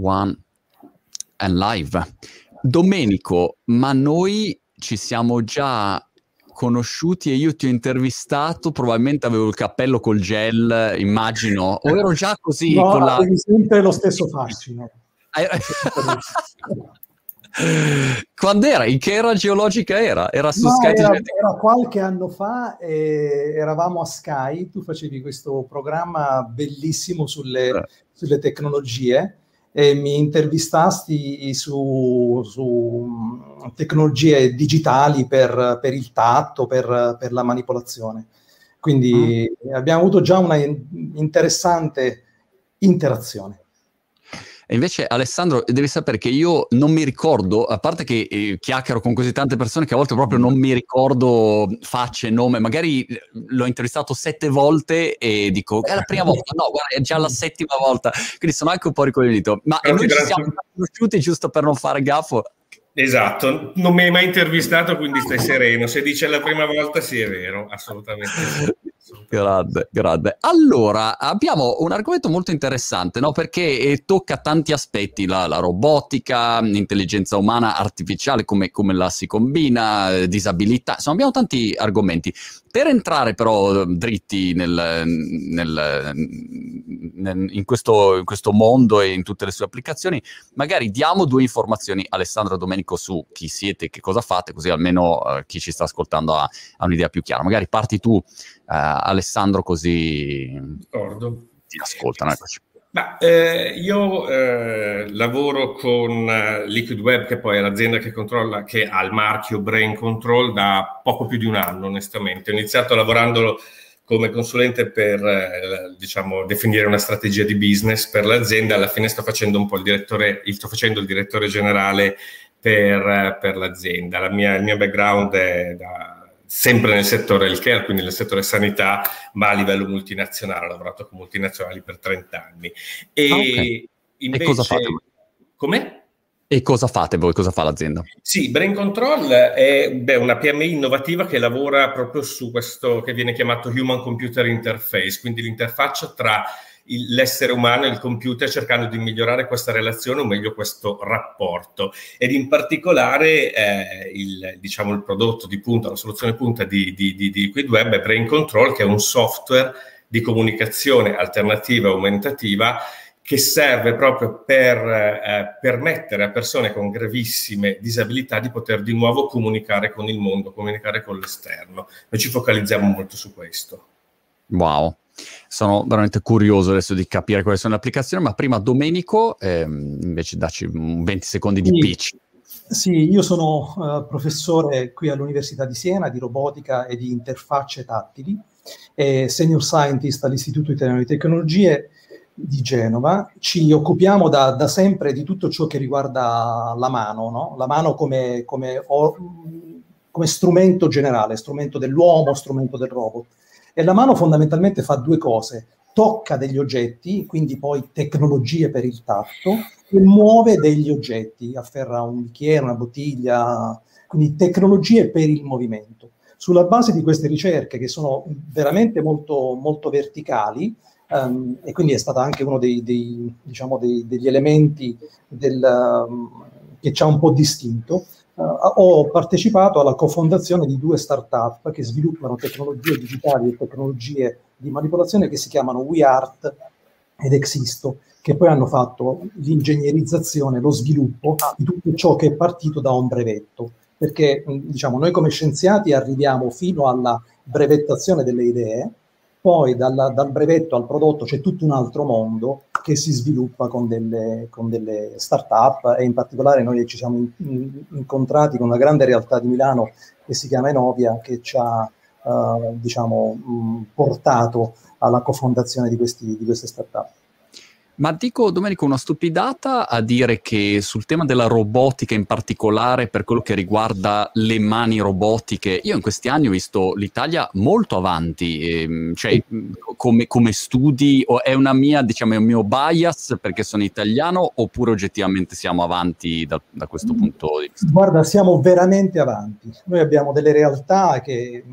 One and live. Domenico, ma noi ci siamo già conosciuti e io ti ho intervistato, probabilmente avevo il cappello col gel, immagino, o ero già così no, con la... sempre lo stesso fascino. Quando era? In che era geologica era? Era su no, Sky era, era, qualche anno fa e eravamo a Sky, tu facevi questo programma bellissimo sulle, eh. sulle tecnologie e mi intervistasti su, su mm, tecnologie digitali per, per il tatto, per, per, la manipolazione. Quindi mm. abbiamo avuto già una interessante interazione. E invece Alessandro, devi sapere che io non mi ricordo, a parte che eh, chiacchiero con così tante persone che a volte proprio non mi ricordo facce, nome, magari eh, l'ho intervistato sette volte e dico è la prima volta, no, guarda, è già la settima volta, quindi sono anche un po' ricoglionito. Ma e noi ci siamo conosciuti giusto per non fare gaffo? Esatto, non mi hai mai intervistato, quindi stai sereno. Se dice la prima volta, sì, è vero, assolutamente. Grande, grande. Allora, abbiamo un argomento molto interessante, no? Perché eh, tocca tanti aspetti, la, la robotica, l'intelligenza umana artificiale, come, come la si combina, eh, disabilità, insomma abbiamo tanti argomenti. Per entrare però dritti nel, nel, nel, in, questo, in, questo, mondo e in tutte le sue applicazioni, magari diamo due informazioni, Alessandro e Domenico, su chi siete e che cosa fate, così almeno uh, chi ci sta ascoltando ha, ha, un'idea più chiara. Magari parti tu, Alessandro, così D'accordo. ti ascoltano. Eccoci. Ma, eh, io eh, lavoro con uh, Liquid Web, che poi è l'azienda che controlla, che ha il marchio Brain Control da poco più di un anno, onestamente. Ho iniziato lavorando come consulente per eh, diciamo, definire una strategia di business per l'azienda. Alla fine sto facendo un po' il direttore, sto facendo il direttore generale per, per l'azienda. La mia, il mio background è da sempre nel settore healthcare, quindi nel settore sanità, ma a livello multinazionale, ho lavorato con multinazionali per 30 anni. E, ah, okay. invece, e cosa fate? Come? E cosa fate voi? Cosa fa l'azienda? Sì, Brain Control è beh, una PMI innovativa che lavora proprio su questo che viene chiamato Human Computer Interface, quindi l'interfaccia tra l'essere umano e il computer cercando di migliorare questa relazione o meglio questo rapporto ed in particolare eh, il, diciamo, il prodotto di punta, la soluzione punta di, di, di, di Liquid Web è Brain Control che è un software di comunicazione alternativa e aumentativa che serve proprio per eh, permettere a persone con gravissime disabilità di poter di nuovo comunicare con il mondo, comunicare con l'esterno. Noi ci focalizziamo molto su questo. Wow, sono veramente curioso adesso di capire quali sono le applicazioni, ma prima Domenico, ehm, invece dacci 20 secondi di sì. pitch. Sì, io sono uh, professore qui all'Università di Siena di robotica e di interfacce tattili e senior scientist all'Istituto Italiano di Tecnologie di Genova. Ci occupiamo da, da sempre di tutto ciò che riguarda la mano, no? la mano come, come, or, come strumento generale, strumento dell'uomo, strumento del robot. E la mano fondamentalmente fa due cose, tocca degli oggetti, quindi poi tecnologie per il tatto, e muove degli oggetti, afferra un bicchiere, una bottiglia, quindi tecnologie per il movimento. Sulla base di queste ricerche, che sono veramente molto, molto verticali, um, e quindi è stato anche uno dei, dei, diciamo dei, degli elementi del, um, che ci ha un po' distinto, ho partecipato alla cofondazione di due start-up che sviluppano tecnologie digitali e tecnologie di manipolazione che si chiamano WeArt ed Existo, che poi hanno fatto l'ingegnerizzazione, lo sviluppo di tutto ciò che è partito da un brevetto. Perché diciamo, noi come scienziati arriviamo fino alla brevettazione delle idee, poi dal, dal, brevetto al prodotto c'è tutto un altro mondo che si sviluppa con delle, con delle start-up e in particolare noi ci siamo in, in, incontrati con una grande realtà di Milano che si chiama Enovia che ci ha uh, diciamo, mh, portato alla cofondazione di, questi, di queste start-up. Ma dico, Domenico, una stupidata a dire che sul tema della robotica in particolare, per quello che riguarda le mani robotiche, io in questi anni ho visto l'Italia molto avanti, ehm, cioè come, come, studi, o è una mia, diciamo, è un mio bias perché sono italiano, oppure oggettivamente siamo avanti da, da questo mm. punto di vista? Guarda, siamo veramente avanti. Noi abbiamo delle realtà che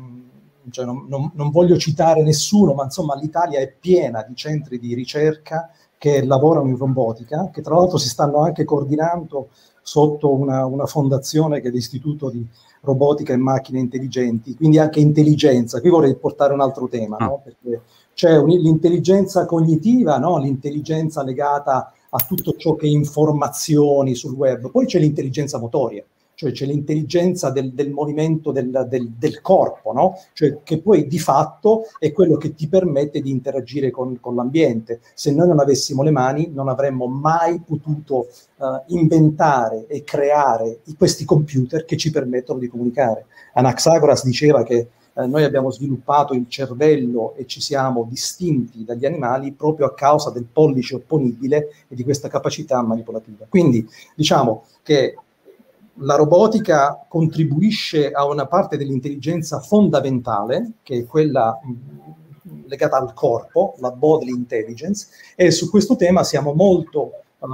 cioè non, non, non voglio citare nessuno, ma insomma l'Italia è piena di centri di ricerca che lavorano in robotica, che tra l'altro si stanno anche coordinando sotto una, una fondazione che è l'Istituto di Robotica e Macchine Intelligenti, quindi anche intelligenza. Qui vorrei portare un altro tema, no? Ah. perché c'è un, l'intelligenza cognitiva, no? l'intelligenza legata a tutto ciò che è informazioni sul web, poi c'è l'intelligenza motoria cioè c'è l'intelligenza del, del movimento del, del, del corpo, no? cioè, che poi di fatto è quello che ti permette di interagire con, con l'ambiente. Se noi non avessimo le mani non avremmo mai potuto uh, inventare e creare questi computer che ci permettono di comunicare. Anaxagoras diceva che eh, noi abbiamo sviluppato il cervello e ci siamo distinti dagli animali proprio a causa del pollice opponibile e di questa capacità manipolativa. Quindi diciamo che la robotica contribuisce a una parte dell'intelligenza fondamentale, che è quella legata al corpo, la bodily intelligence, e su questo tema siamo molto, uh,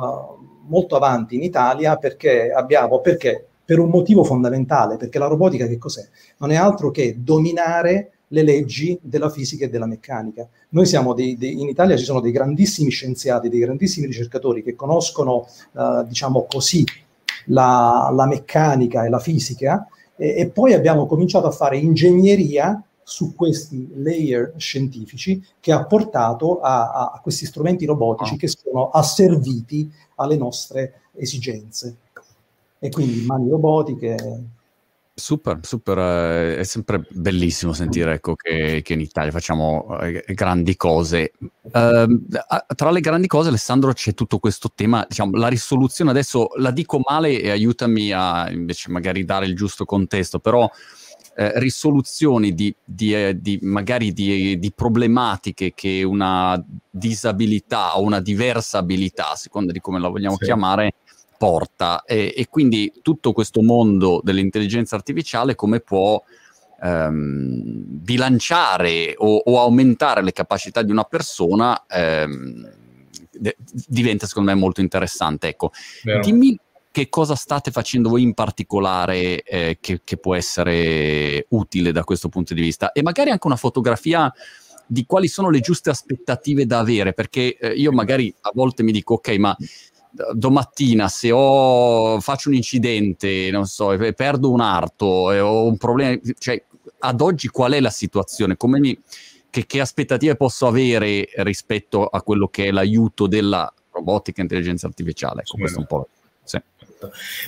molto avanti in Italia perché abbiamo, perché? Per un motivo fondamentale, perché la robotica che cos'è? Non è altro che dominare le leggi della fisica e della meccanica. Noi siamo dei, dei, in Italia ci sono dei grandissimi scienziati, dei grandissimi ricercatori che conoscono, uh, diciamo così, la, la meccanica e la fisica, e, e poi abbiamo cominciato a fare ingegneria su questi layer scientifici che ha portato a, a questi strumenti robotici oh. che sono asserviti alle nostre esigenze. E quindi mani robotiche, Super, super, eh, è sempre bellissimo sentire ecco, che, che in Italia facciamo eh, grandi cose. Uh, tra le grandi cose, Alessandro, c'è tutto questo tema, diciamo, la risoluzione adesso la dico male e aiutami a invece magari dare il giusto contesto, però eh, risoluzioni di, di, eh, di magari di, di, problematiche che una disabilità o una diversa abilità, a seconda di come la vogliamo sì. chiamare, porta e, e, quindi tutto questo mondo dell'intelligenza artificiale come può ehm, bilanciare o, o, aumentare le capacità di una persona ehm, de- diventa secondo me molto interessante. Ecco, Vero. dimmi che cosa state facendo voi in particolare eh, che, che può essere utile da questo punto di vista e magari anche una fotografia di quali sono le giuste aspettative da avere, perché eh, io magari a volte mi dico, ok, ma domattina se ho, faccio un incidente, non so, perdo un arto e ho un problema, cioè ad oggi qual è la situazione? Come mi, che, che, aspettative posso avere rispetto a quello che è l'aiuto della robotica e intelligenza artificiale? Ecco, questo un po'. Sì.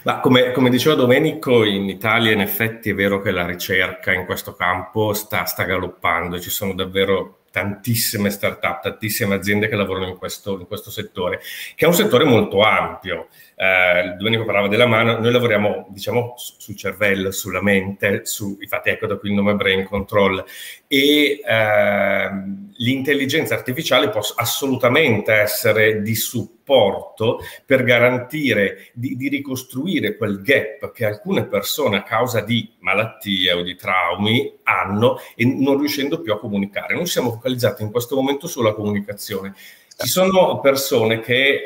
Ma come, come, diceva Domenico, in Italia in effetti è vero che la ricerca in questo campo sta, sta galoppando, ci sono davvero tantissime start-up, tantissime aziende che lavorano in questo, in questo settore, che è un settore molto ampio. Eh, Domenico parlava della mano, noi lavoriamo diciamo sul cervello, sulla mente, su, infatti ecco da qui il nome Brain Control e eh, l'intelligenza artificiale può assolutamente essere di supporto per garantire di, di, ricostruire quel gap che alcune persone a causa di malattie o di traumi hanno e non riuscendo più a comunicare. Noi siamo focalizzati in questo momento sulla comunicazione. Ci sono persone che eh,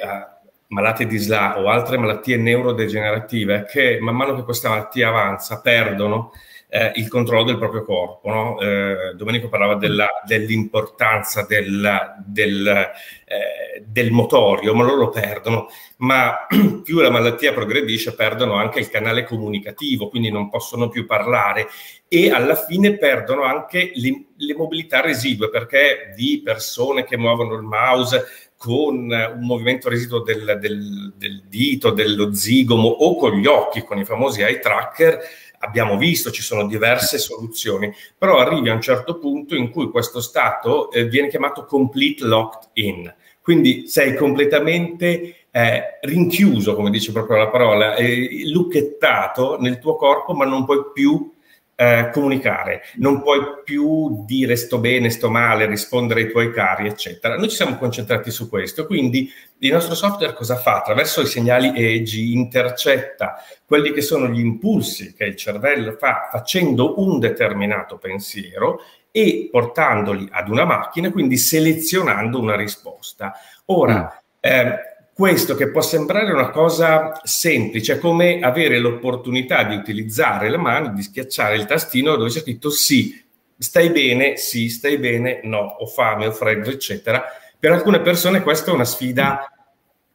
malati di SLA o altre malattie neurodegenerative che man mano che questa malattia avanza perdono eh, il controllo del proprio corpo. No? Eh, Domenico parlava della, dell'importanza del, del, eh, del, motorio, ma loro lo perdono. Ma più la malattia progredisce, perdono anche il canale comunicativo, quindi non possono più parlare e alla fine perdono anche le, le mobilità residue perché di persone che muovono il mouse con un movimento residuo del, del, del, dito, dello zigomo o con gli occhi, con i famosi eye tracker, abbiamo visto, ci sono diverse soluzioni, però arrivi a un certo punto in cui questo stato eh, viene chiamato complete locked in, quindi sei completamente eh, rinchiuso, come dice proprio la parola, eh, lucchettato nel tuo corpo, ma non puoi più eh, comunicare, non puoi più dire sto bene, sto male, rispondere ai tuoi cari, eccetera. Noi ci siamo concentrati su questo, quindi il nostro software cosa fa? Attraverso i segnali EEG intercetta quelli che sono gli impulsi che il cervello fa facendo un determinato pensiero e portandoli ad una macchina, quindi selezionando una risposta. Ora, eh, questo che può sembrare una cosa semplice, come avere l'opportunità di utilizzare la mano, di schiacciare il tastino dove c'è scritto sì, stai bene, sì, stai bene, no, ho fame, ho freddo, eccetera, Per alcune persone questa è una sfida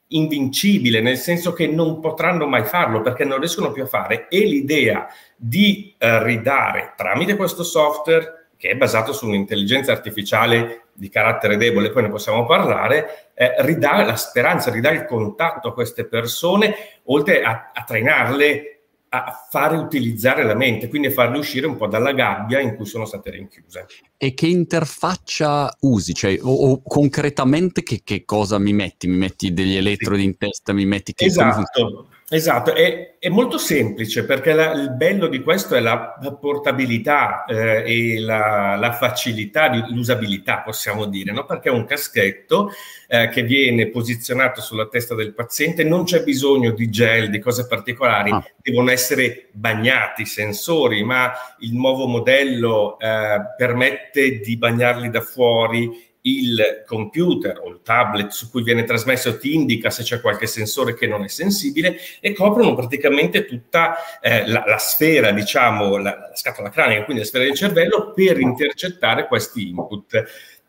invincibile, nel senso che non potranno mai farlo perché non riescono più a fare. E l'idea di eh, ridare tramite questo software che è basato su un'intelligenza artificiale di carattere debole, poi ne possiamo parlare, eh, ridà la speranza, ridà il contatto a queste persone, oltre a, a trainarle a fare utilizzare la mente, quindi a farle uscire un po' dalla gabbia in cui sono state rinchiuse. E che interfaccia usi? Cioè, o, o concretamente che, che, cosa mi metti? Mi metti degli elettrodi in testa, mi metti... Che esatto, Esatto, è, è, molto semplice perché la, il bello di questo è la portabilità eh, e la, la, facilità, di, l'usabilità possiamo dire, no? perché è un caschetto eh, che viene posizionato sulla testa del paziente, non c'è bisogno di gel, di cose particolari, ah. devono essere bagnati i sensori, ma il nuovo modello eh, permette di bagnarli da fuori il computer o il tablet su cui viene trasmesso ti indica se c'è qualche sensore che non è sensibile e coprono praticamente tutta eh, la, la, sfera, diciamo, la, la scatola cranica, quindi la sfera del cervello per intercettare questi input.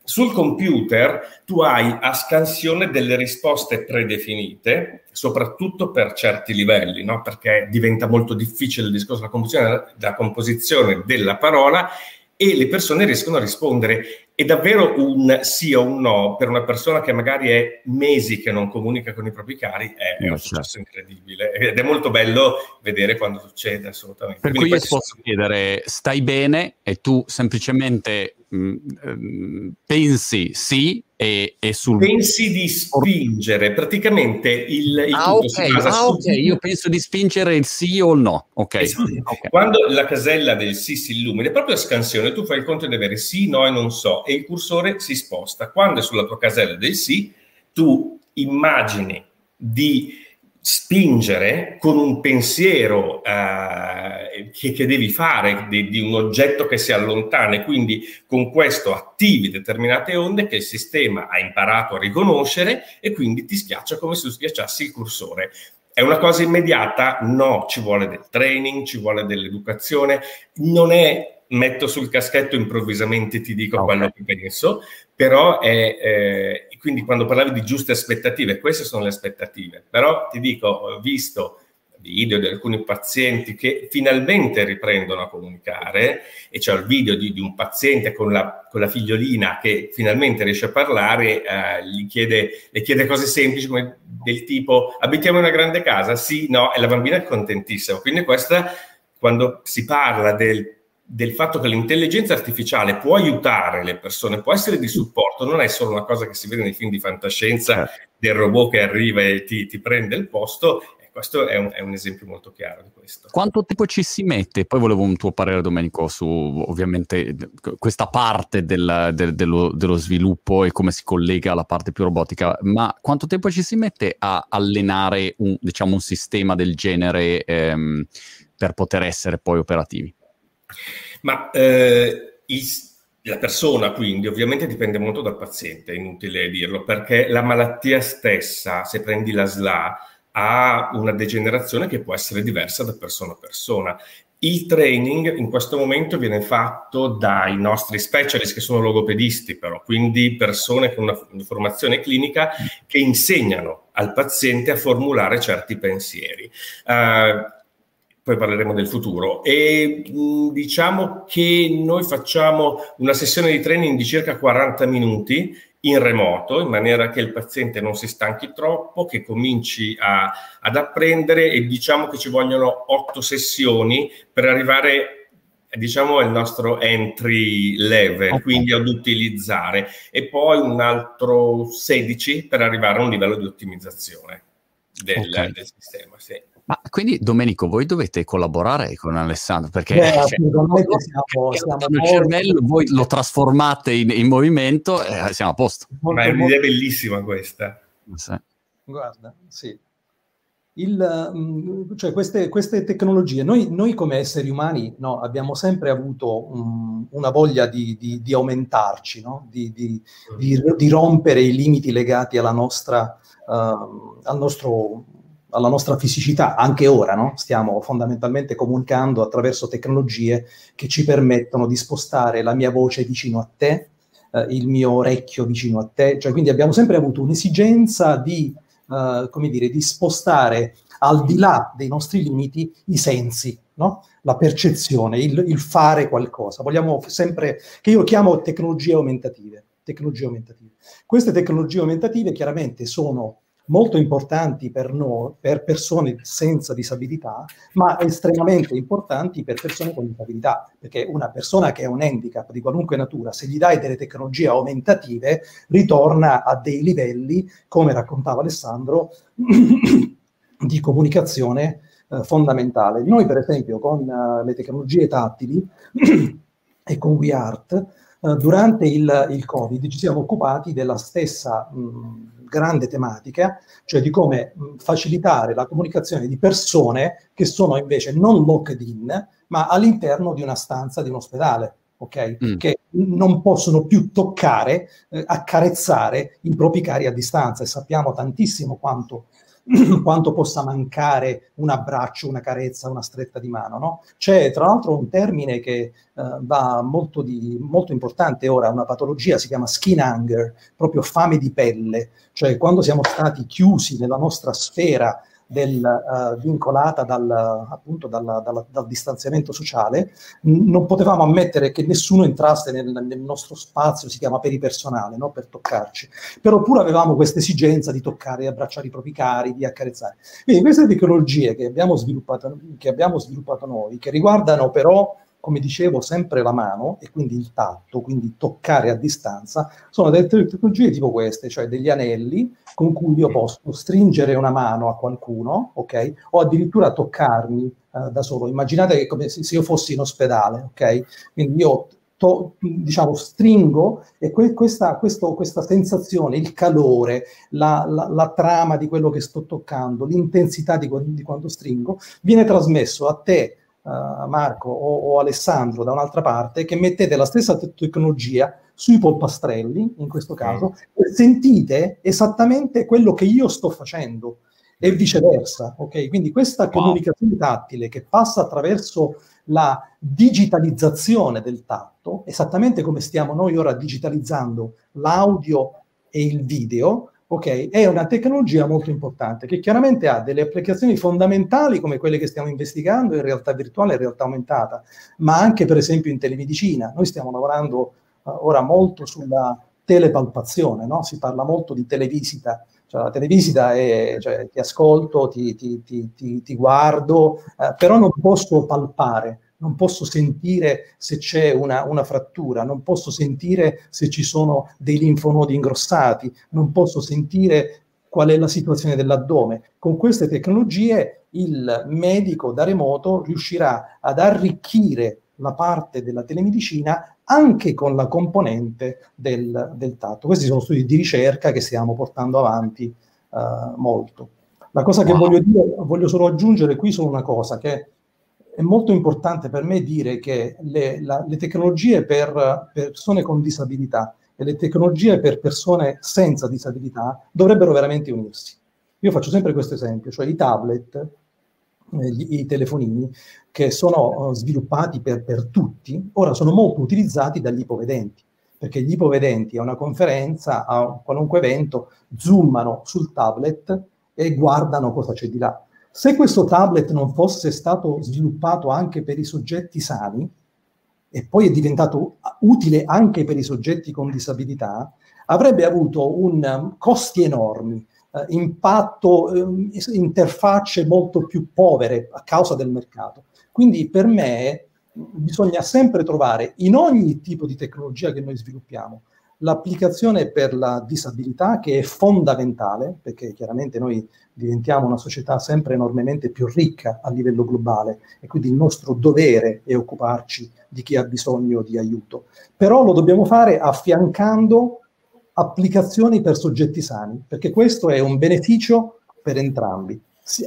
Sul computer tu hai a scansione delle risposte predefinite, soprattutto per certi livelli, no? perché diventa molto difficile il discorso della composizione, della composizione della parola e le persone riescono a rispondere. È davvero un sì o un no per una persona che magari è mesi che non comunica con i propri cari, è, è un certo. successo incredibile ed è molto bello vedere quando succede assolutamente. Per Quindi cui io ti posso sono... chiedere, stai bene e tu semplicemente mh, mm, pensi sì e, e, sul... Pensi di spingere, praticamente il, il ah, ok, ah, okay. io penso di spingere il sì o il no. Ok. Esatto. okay. Quando la casella del sì si illumina, è proprio a scansione, tu fai il conto di avere sì, no e non so, e il cursore si sposta. Quando è sulla tua casella del sì, tu immagini di spingere con un pensiero eh, che, che, devi fare di, di, un oggetto che si allontana e quindi con questo attivi determinate onde che il sistema ha imparato a riconoscere e quindi ti schiaccia come se tu schiacciassi il cursore. È una cosa immediata? No, ci vuole del training, ci vuole dell'educazione, non è metto sul caschetto improvvisamente ti dico okay. quello che penso, però è, eh, quindi quando parlavi di giuste aspettative, queste sono le aspettative, però ti dico, ho visto video di alcuni pazienti che finalmente riprendono a comunicare e c'è il video di, di un paziente con la, con la, figliolina che finalmente riesce a parlare, eh, gli chiede, le chiede cose semplici come del tipo abitiamo in una grande casa? Sì, no, e la bambina è contentissima. Quindi questa, quando si parla del del fatto che l'intelligenza artificiale può aiutare le persone, può essere di supporto, non è solo una cosa che si vede nei film di fantascienza certo. del robot che arriva e ti, ti prende il posto, questo è un, è un, esempio molto chiaro di questo. Quanto tempo ci si mette? Poi volevo un tuo parere, Domenico, su ovviamente questa parte del, del, dello, dello, sviluppo e come si collega alla parte più robotica, ma quanto tempo ci si mette a allenare un, diciamo, un sistema del genere ehm, per poter essere poi operativi? Ma eh, il, la persona quindi ovviamente dipende molto dal paziente, è inutile dirlo, perché la malattia stessa, se prendi la SLA, ha una degenerazione che può essere diversa da persona a persona. Il training in questo momento viene fatto dai nostri specialist che sono logopedisti però, quindi persone con una formazione clinica che insegnano al paziente a formulare certi pensieri. Uh, poi parleremo del futuro. E diciamo che noi facciamo una sessione di training di circa 40 minuti in remoto, in maniera che il paziente non si stanchi troppo, che cominci a, ad apprendere e diciamo che ci vogliono 8 sessioni per arrivare diciamo al nostro entry level, okay. quindi ad utilizzare, e poi un altro 16 per arrivare a un livello di ottimizzazione del, okay. del sistema. Sì. Ma quindi Domenico, voi dovete collaborare con Alessandro perché Beh, cioè, siamo, siamo il cervello, voi lo trasformate in, in movimento e siamo a posto. Ma è un'idea bellissima questa. Sì. Guarda, sì. Il, mm, cioè queste, queste, tecnologie, noi, noi, come esseri umani no, abbiamo sempre avuto um, una voglia di, di, di aumentarci, no? di, di, rompere i limiti legati alla nostra, uh, al nostro alla nostra fisicità, anche ora, no? stiamo fondamentalmente comunicando attraverso tecnologie che ci permettono di spostare la mia voce vicino a te, eh, il mio orecchio vicino a te, cioè, quindi abbiamo sempre avuto un'esigenza di, eh, come dire, di spostare al di là dei nostri limiti i sensi, no? la percezione, il, il, fare qualcosa. Vogliamo sempre, che io chiamo tecnologie aumentative. Tecnologie aumentative. Queste tecnologie aumentative chiaramente sono molto importanti per noi, per persone senza disabilità, ma estremamente importanti per persone con disabilità, perché una persona che ha un handicap di qualunque natura, se gli dai delle tecnologie aumentative, ritorna a dei livelli, come raccontava Alessandro, di comunicazione eh, fondamentale. Noi, per esempio, con uh, le tecnologie tattili e con WeArt, uh, durante il, il, Covid ci siamo occupati della stessa mh, grande tematica, cioè di come facilitare la comunicazione di persone che sono invece non locked in, ma all'interno di una stanza di un ospedale. Okay? Mm. Che non possono più toccare, eh, accarezzare i propri cari a distanza e sappiamo tantissimo quanto quanto possa mancare un abbraccio, una carezza, una stretta di mano. No? C'è tra l'altro un termine che uh, va molto, di, molto importante ora, una patologia, si chiama skin hunger, proprio fame di pelle, cioè quando siamo stati chiusi nella nostra sfera del, uh, vincolata dal, appunto dalla, dalla, dal distanziamento sociale, n- non potevamo ammettere che nessuno entrasse nel, nel nostro spazio, si chiama peripersonale, no? per toccarci. Però pure avevamo questa esigenza di toccare, abbracciare i propri cari, di accarezzare. Quindi queste tecnologie che abbiamo sviluppato, che abbiamo sviluppato noi, che riguardano però come dicevo, sempre la mano e quindi il tatto, quindi toccare a distanza, sono delle tecnologie tipo queste, cioè degli anelli con cui io posso stringere una mano a qualcuno, ok? O addirittura toccarmi uh, da solo. Immaginate che come se, io fossi in ospedale, ok? Quindi io to, diciamo stringo e que- questa, questo, questa, sensazione, il calore, la, la, la, trama di quello che sto toccando, l'intensità di, di quando stringo, viene trasmesso a te uh, Marco o, o, Alessandro da un'altra parte, che mettete la stessa te- tecnologia sui polpastrelli, in questo caso, e sentite esattamente quello che io sto facendo e viceversa. Ok, quindi questa comunicazione tattile che passa attraverso la digitalizzazione del tatto, esattamente come stiamo noi ora digitalizzando l'audio e il video, ok? È una tecnologia molto importante che chiaramente ha delle applicazioni fondamentali come quelle che stiamo investigando in realtà virtuale e realtà aumentata, ma anche per esempio in telemedicina. Noi stiamo lavorando uh, ora molto sulla telepalpazione, no? Si parla molto di televisita. Cioè, la televisita è, cioè, ti ascolto, ti, ti, ti, ti guardo, uh, però non posso palpare non posso sentire se c'è una, una, frattura, non posso sentire se ci sono dei linfonodi ingrossati, non posso sentire qual è la situazione dell'addome. Con queste tecnologie il medico da remoto riuscirà ad arricchire la parte della telemedicina anche con la componente del, del tatto. Questi sono studi di ricerca che stiamo portando avanti uh, molto. La cosa che wow. voglio dire, voglio solo aggiungere qui solo una cosa, che è molto importante per me dire che le, la, le tecnologie per persone con disabilità e le tecnologie per persone senza disabilità dovrebbero veramente unirsi. Io faccio sempre questo esempio, cioè i tablet, eh, gli, i telefonini che sono uh, sviluppati per, per, tutti, ora sono molto utilizzati dagli ipovedenti, perché gli ipovedenti a una conferenza, a un qualunque evento, zoomano sul tablet e guardano cosa c'è di là. Se questo tablet non fosse stato sviluppato anche per i soggetti sani e poi è diventato utile anche per i soggetti con disabilità, avrebbe avuto un, um, costi enormi, eh, impatto, eh, interfacce molto più povere a causa del mercato. Quindi per me bisogna sempre trovare in ogni tipo di tecnologia che noi sviluppiamo l'applicazione per la disabilità che è fondamentale, perché chiaramente noi diventiamo una società sempre enormemente più ricca a livello globale e quindi il nostro dovere è occuparci di chi ha bisogno di aiuto. Però lo dobbiamo fare affiancando applicazioni per soggetti sani, perché questo è un beneficio per entrambi,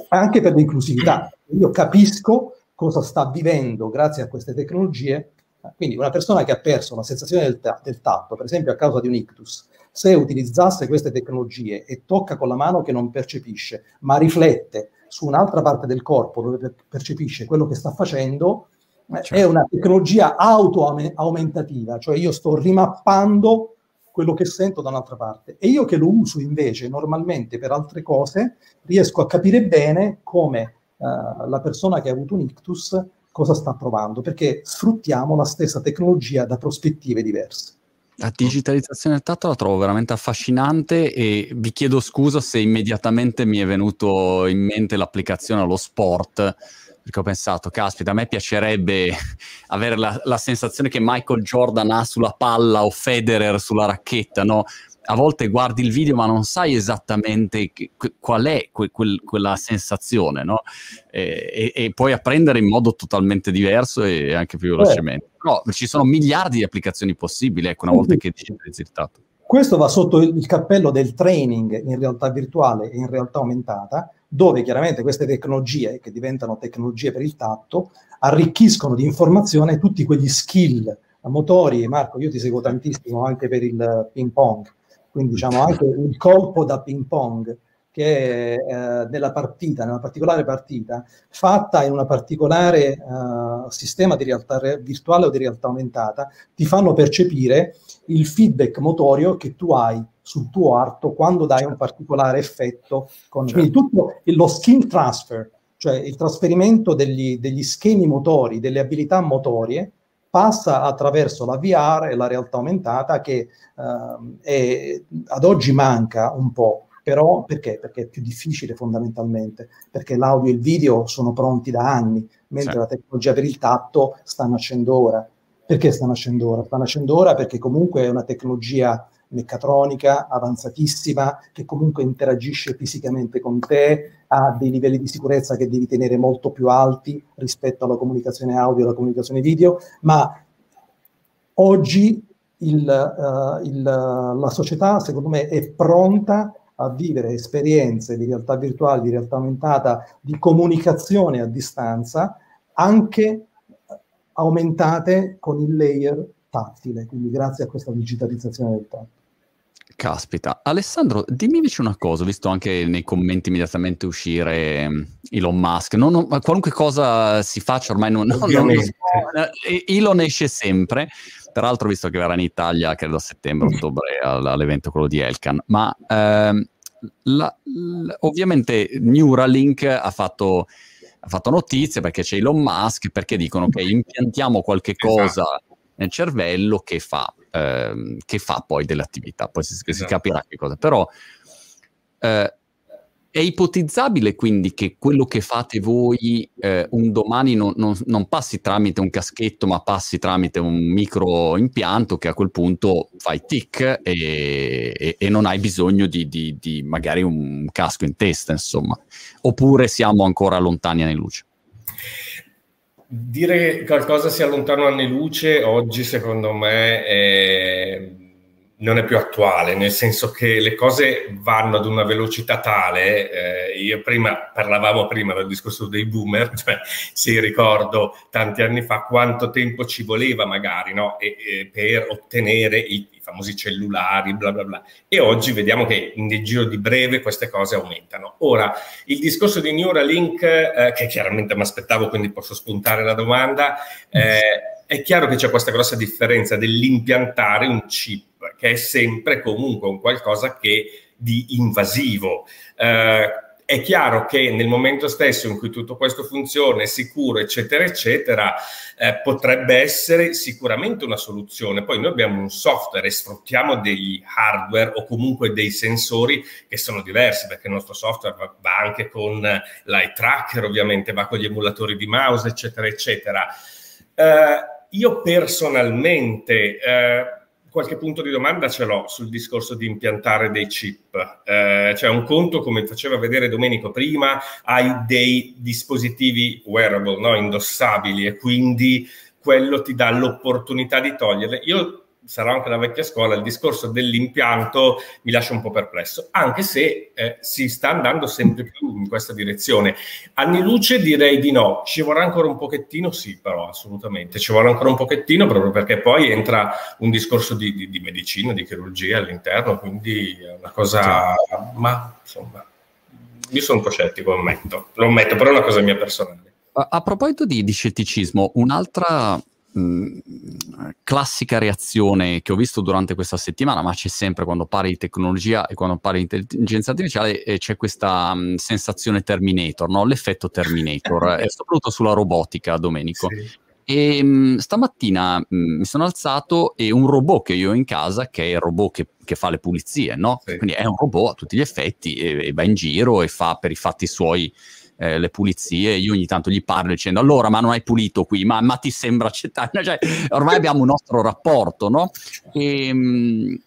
anche per l'inclusività. Io capisco cosa sta vivendo grazie a queste tecnologie quindi una persona che ha perso la sensazione del, ta- del, tatto, per esempio a causa di un ictus, se utilizzasse queste tecnologie e tocca con la mano che non percepisce, ma riflette su un'altra parte del corpo dove percepisce quello che sta facendo, eh, certo. è una tecnologia auto-aumentativa, cioè io sto rimappando quello che sento da un'altra parte. E io che lo uso invece normalmente per altre cose, riesco a capire bene come uh, la persona che ha avuto un ictus cosa sta provando, perché sfruttiamo la stessa tecnologia da prospettive diverse. La digitalizzazione del tatto la trovo veramente affascinante e vi chiedo scusa se immediatamente mi è venuto in mente l'applicazione allo sport, perché ho pensato, caspita, a me piacerebbe avere la, la sensazione che Michael Jordan ha sulla palla o Federer sulla racchetta, no? A volte guardi il video ma non sai esattamente che, qual è que, quel, quella sensazione, no? E, e, e, puoi apprendere in modo totalmente diverso e anche più velocemente. No, ci sono miliardi di applicazioni possibili, ecco, una volta che digitalizzi il tatto. Questo va sotto il cappello del training in realtà virtuale e in realtà aumentata, dove chiaramente queste tecnologie, che diventano tecnologie per il tatto, arricchiscono di informazione tutti quegli skill motori. Marco, io ti seguo tantissimo anche per il ping pong quindi diciamo anche il colpo da ping pong che eh, nella partita, nella particolare partita, fatta in un particolare eh, sistema di realtà virtuale o di realtà aumentata, ti fanno percepire il feedback motorio che tu hai sul tuo arto quando dai un particolare effetto. Con, certo. Quindi tutto lo skin transfer, cioè il trasferimento degli, degli schemi motori, delle abilità motorie, passa attraverso la VR e la realtà aumentata che uh, è, ad oggi manca un po', però perché? Perché è più difficile fondamentalmente, perché l'audio e il video sono pronti da anni, mentre sì. la tecnologia per il tatto sta nascendo ora. Perché sta nascendo ora? Sta nascendo ora perché comunque è una tecnologia meccatronica avanzatissima che comunque interagisce fisicamente con te, ha dei livelli di sicurezza che devi tenere molto più alti rispetto alla comunicazione audio e alla comunicazione video, ma oggi il, uh, il, la società secondo me è pronta a vivere esperienze di realtà virtuale, di realtà aumentata, di comunicazione a distanza, anche aumentate con il layer tattile, quindi grazie a questa digitalizzazione del tatto. Caspita, Alessandro, dimmi invece una cosa, ho visto anche nei commenti immediatamente uscire um, Elon Musk, non, non, qualunque cosa si faccia ormai non, non, non eh, Elon esce sempre, peraltro visto che verrà in Italia credo a settembre-ottobre all'evento quello di Elkan, ma ehm, la, la, ovviamente Neuralink ha fatto, ha fatto notizia perché c'è Elon Musk, perché dicono che impiantiamo qualche esatto. cosa nel cervello che fa, ehm, che fa poi delle attività, poi si, esatto. si capirà che cosa. Però eh, è ipotizzabile quindi che quello che fate voi eh, un domani non, non, non, passi tramite un caschetto, ma passi tramite un micro impianto che a quel punto fai tic e, e, e non hai bisogno di, di, di, magari un casco in testa, insomma. Oppure siamo ancora lontani anni luce dire che qualcosa si allontana anni luce oggi secondo me è, non è più attuale, nel senso che le cose vanno ad una velocità tale, eh, io prima parlavamo prima del discorso dei boomer, cioè se ricordo tanti anni fa quanto tempo ci voleva magari no? e, e per ottenere i, famosi cellulari, bla bla bla. E oggi vediamo che nel giro di breve queste cose aumentano. Ora, il discorso di Neuralink, eh, che chiaramente mi aspettavo, quindi posso spuntare la domanda, eh, è chiaro che c'è questa grossa differenza dell'impiantare un chip, che è sempre comunque un qualcosa che di invasivo. Eh, è chiaro che nel momento stesso in cui tutto questo funziona, è sicuro, eccetera, eccetera, eh, potrebbe essere sicuramente una soluzione. Poi noi abbiamo un software e sfruttiamo degli hardware o comunque dei sensori che sono diversi, perché il nostro software va, va anche con l'eye tracker, ovviamente, va con gli emulatori di mouse, eccetera, eccetera. Eh, io personalmente eh, qualche punto di domanda ce l'ho sul discorso di impiantare dei chip. Eh, cioè un conto, come faceva vedere Domenico prima, hai dei dispositivi wearable, no? indossabili e quindi quello ti dà l'opportunità di toglierle. Io sarà anche la vecchia scuola, il discorso dell'impianto mi lascia un po' perplesso, anche se eh, si sta andando sempre più in questa direzione. Anni luce direi di no, ci vorrà ancora un pochettino, sì, però assolutamente, ci vorrà ancora un pochettino proprio perché poi entra un discorso di, di, di medicina, di chirurgia all'interno, quindi è una cosa, ma insomma, io sono un po' scettico, lo ammetto, lo ammetto, però è una cosa mia personale. A, a proposito di, di scetticismo, un'altra mh, classica reazione che ho visto durante questa settimana, ma c'è sempre quando parli di tecnologia e quando parli di intelligenza artificiale, eh, c'è questa mh, sensazione Terminator, no? l'effetto Terminator, soprattutto sulla robotica, Domenico. Sì. E mh, stamattina mh, mi sono alzato e un robot che io ho in casa, che è il robot che, che fa le pulizie, no? Sì. Quindi è un robot a tutti gli effetti e, e va in giro e fa per i fatti suoi eh, le pulizie, io ogni tanto gli parlo dicendo allora ma non hai pulito qui, ma, ma ti sembra accettabile? Cioè, ormai abbiamo un nostro rapporto, no? E, ehm,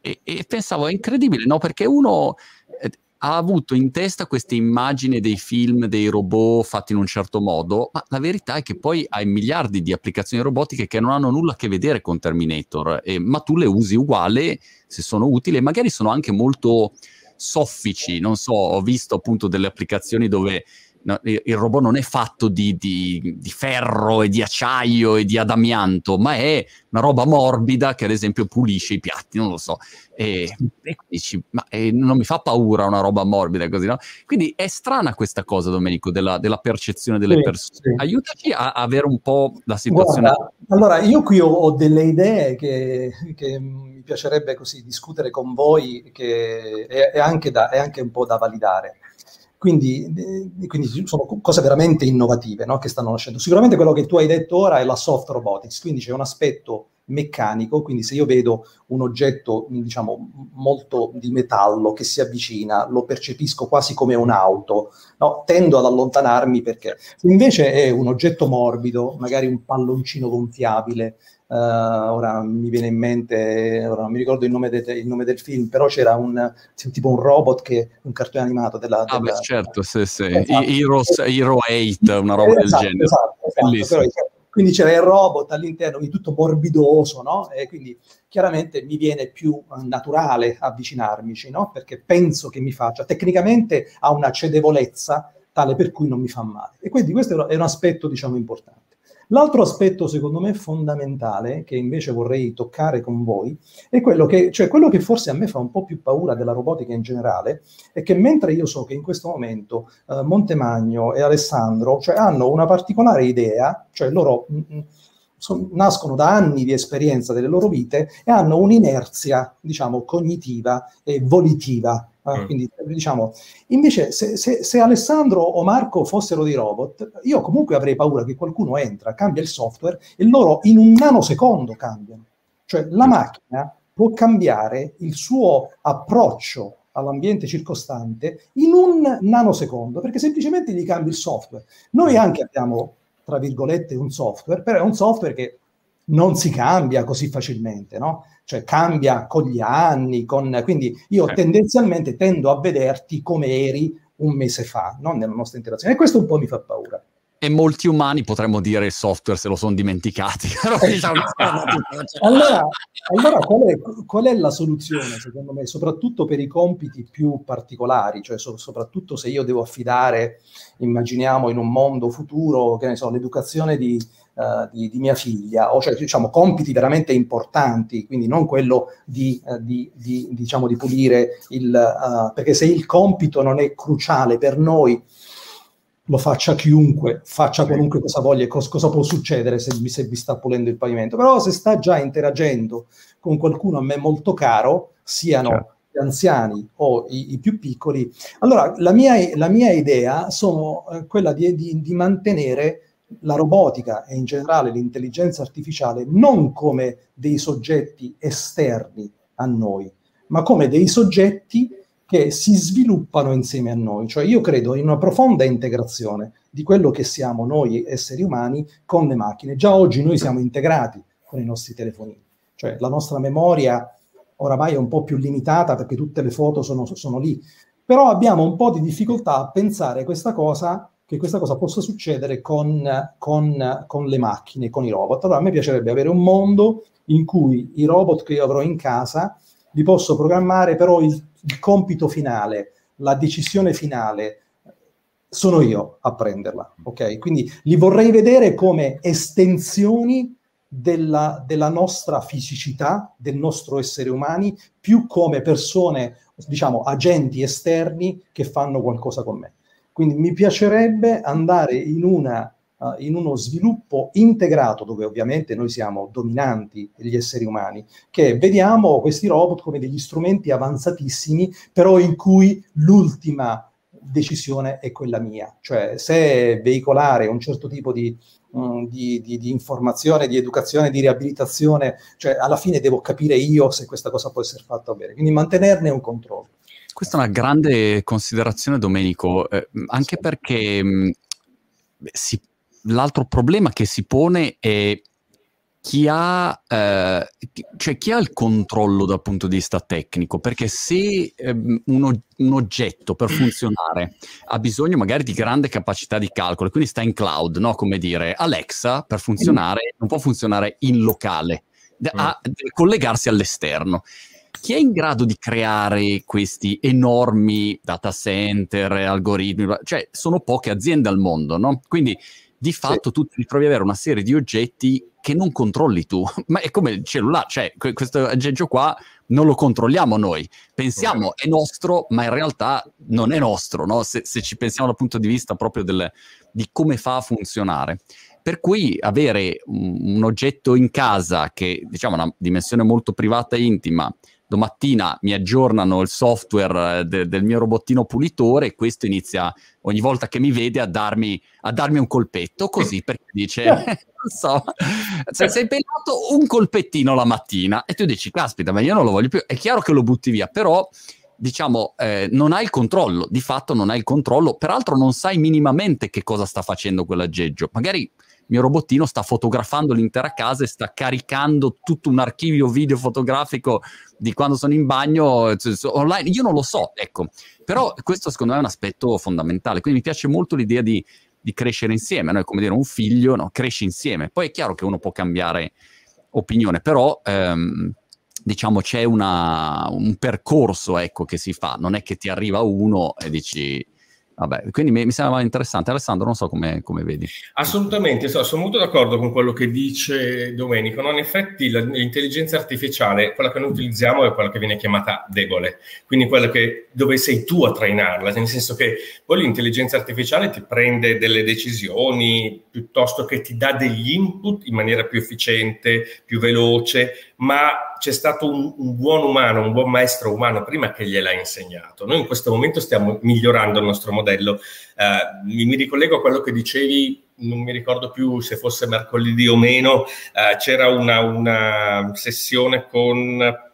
e, e pensavo, è incredibile, no? Perché uno eh, ha avuto in testa queste immagini dei film, dei robot fatti in un certo modo, ma la verità è che poi hai miliardi di applicazioni robotiche che non hanno nulla a che vedere con Terminator, eh, ma tu le usi uguale se sono utili e magari sono anche molto soffici, non so, ho visto appunto delle applicazioni dove no, il robot non è fatto di, di, di, ferro e di acciaio e di adamianto, ma è una roba morbida che ad esempio pulisce i piatti, non lo so. E, e dici, ma e non mi fa paura una roba morbida così, no? Quindi è strana questa cosa, Domenico, della, della percezione delle sì, persone. Sì. Aiutaci a, a, avere un po' la situazione. Guarda, allora, io qui ho, ho delle idee che, che mi piacerebbe così discutere con voi, che è, è, anche da, è anche un po' da validare. Quindi, eh, quindi, sono cose veramente innovative no? che stanno nascendo. Sicuramente quello che tu hai detto ora è la soft robotics, quindi c'è un aspetto meccanico, quindi se io vedo un oggetto, diciamo, molto di metallo che si avvicina, lo percepisco quasi come un'auto, no? tendo ad allontanarmi perché se invece è un oggetto morbido, magari un palloncino gonfiabile, Uh, ora mi viene in mente, ora non mi ricordo il nome, de, il nome, del film, però c'era un tipo un robot che un cartone animato della. Ah, della beh, certo, sì, sì. Esatto. Heroes, Hero 8, una roba esatto, del genere. Esatto, esatto quindi c'era il robot all'interno, quindi tutto morbidoso, no? E quindi chiaramente mi viene più naturale avvicinarmici, no? Perché penso che mi faccia, tecnicamente ha una cedevolezza tale per cui non mi fa male. E quindi questo è un aspetto, diciamo, importante. L'altro aspetto, secondo me, fondamentale, che invece vorrei toccare con voi, è quello che, cioè quello che forse a me fa un po' più paura della robotica in generale, è che mentre io so che in questo momento eh, Montemagno e Alessandro cioè, hanno una particolare idea, cioè loro mh, mm, mm, son, nascono da anni di esperienza delle loro vite e hanno un'inerzia, diciamo, cognitiva e volitiva Uh, quindi, diciamo, invece, se, se, se, Alessandro o Marco fossero dei robot, io comunque avrei paura che qualcuno entra, cambia il software e loro in un nanosecondo cambiano. Cioè, la macchina può cambiare il suo approccio all'ambiente circostante in un nanosecondo, perché semplicemente gli cambi il software. Noi anche abbiamo, tra virgolette, un software, però è un software che non si cambia così facilmente, no? Cioè cambia con gli anni, con... quindi io eh. tendenzialmente tendo a vederti come eri un mese fa, no? nella nostra interazione. E questo un po' mi fa paura. E molti umani potremmo dire il software se lo sono dimenticati. Diciamo allora, allora qual, è, qual, è, la soluzione, secondo me, soprattutto per i compiti più particolari, cioè so, soprattutto se io devo affidare, immaginiamo in un mondo futuro, che ne so, l'educazione di, uh, di, di mia figlia, o cioè diciamo compiti veramente importanti, quindi non quello di, uh, di, diciamo, di pulire il... Uh, perché se il compito non è cruciale per noi, lo faccia chiunque, faccia qualunque cosa voglia, cos- cosa può succedere se, se vi sta pulendo il pavimento. Però se sta già interagendo con qualcuno a me molto caro, siano certo. gli anziani o i, i, più piccoli, allora la mia, la mia idea sono eh, quella di, di, di mantenere la robotica e in generale l'intelligenza artificiale non come dei soggetti esterni a noi, ma come dei soggetti che si sviluppano insieme a noi. Cioè io credo in una profonda integrazione di quello che siamo noi esseri umani con le macchine. Già oggi noi siamo integrati con i nostri telefonini, cioè la nostra memoria oramai è un po' più limitata perché tutte le foto sono, sono lì, però abbiamo un po' di difficoltà a pensare questa cosa, che questa cosa possa succedere con, con, con le macchine, con i robot. Allora a me piacerebbe avere un mondo in cui i robot che io avrò in casa li posso programmare, però il il compito finale, la decisione finale, sono io a prenderla, ok? Quindi li vorrei vedere come estensioni della, della, nostra fisicità, del nostro essere umani, più come persone, diciamo, agenti esterni che fanno qualcosa con me. Quindi mi piacerebbe andare in una uh, in uno sviluppo integrato, dove ovviamente noi siamo dominanti gli esseri umani, che vediamo questi robot come degli strumenti avanzatissimi, però in cui l'ultima decisione è quella mia, cioè se veicolare un certo tipo di, um, di, di, di, informazione, di educazione, di riabilitazione, cioè alla fine devo capire io se questa cosa può essere fatta o bene, quindi mantenerne un controllo. Questa è una grande considerazione, Domenico, eh, anche sì. perché mh, si, l'altro problema che si pone è chi ha, eh, cioè chi ha il controllo dal punto di vista tecnico, perché se eh, un, un, oggetto per funzionare ha bisogno magari di grande capacità di calcolo, quindi sta in cloud, no? come dire Alexa per funzionare non può funzionare in locale, ha, mm. deve collegarsi all'esterno. Chi è in grado di creare questi enormi data center, algoritmi? Cioè, sono poche aziende al mondo, no? Quindi di fatto sì. tu ti ritrovi ad avere una serie di oggetti che non controlli tu, ma è come il cellulare, cioè questo aggeggio qua non lo controlliamo noi, pensiamo è nostro, ma in realtà non è nostro, no? se, se, ci pensiamo dal punto di vista proprio del, di come fa a funzionare. Per cui avere un, un oggetto in casa che diciamo ha una dimensione molto privata e intima, domattina mi aggiornano il software eh, de- del mio robottino pulitore e questo inizia ogni volta che mi vede a darmi, a darmi un colpetto così perché dice non so se sei pelato un colpettino la mattina e tu dici caspita ma io non lo voglio più. È chiaro che lo butti via però diciamo, eh, non hai il controllo, di fatto non hai il controllo, peraltro non sai minimamente che cosa sta facendo quell'aggeggio. Magari mio robottino sta fotografando l'intera casa e sta caricando tutto un archivio video fotografico di quando sono in bagno online. Io non lo so, ecco. Però questo secondo me è un aspetto fondamentale. Quindi mi piace molto l'idea di, di crescere insieme. No? È come dire un figlio, no? cresce insieme. Poi è chiaro che uno può cambiare opinione, però... Ehm, diciamo c'è una, un percorso ecco, che si fa, non è che ti arriva uno e dici Vabbè, quindi mi, mi sembra interessante. Alessandro, non so come, come vedi. Assolutamente, so, sono molto d'accordo con quello che dice Domenico. No? In effetti l'intelligenza artificiale, quella che noi utilizziamo è quella che viene chiamata debole, quindi quella che, dove sei tu a trainarla, nel senso che poi l'intelligenza artificiale ti prende delle decisioni piuttosto che ti dà degli input in maniera più efficiente, più veloce, ma c'è stato un, un, buon umano, un buon maestro umano prima che gliel'ha insegnato. Noi in questo momento stiamo migliorando il nostro modello. Uh, mi, mi, ricollego a quello che dicevi, non mi ricordo più se fosse mercoledì o meno, uh, c'era una, una sessione con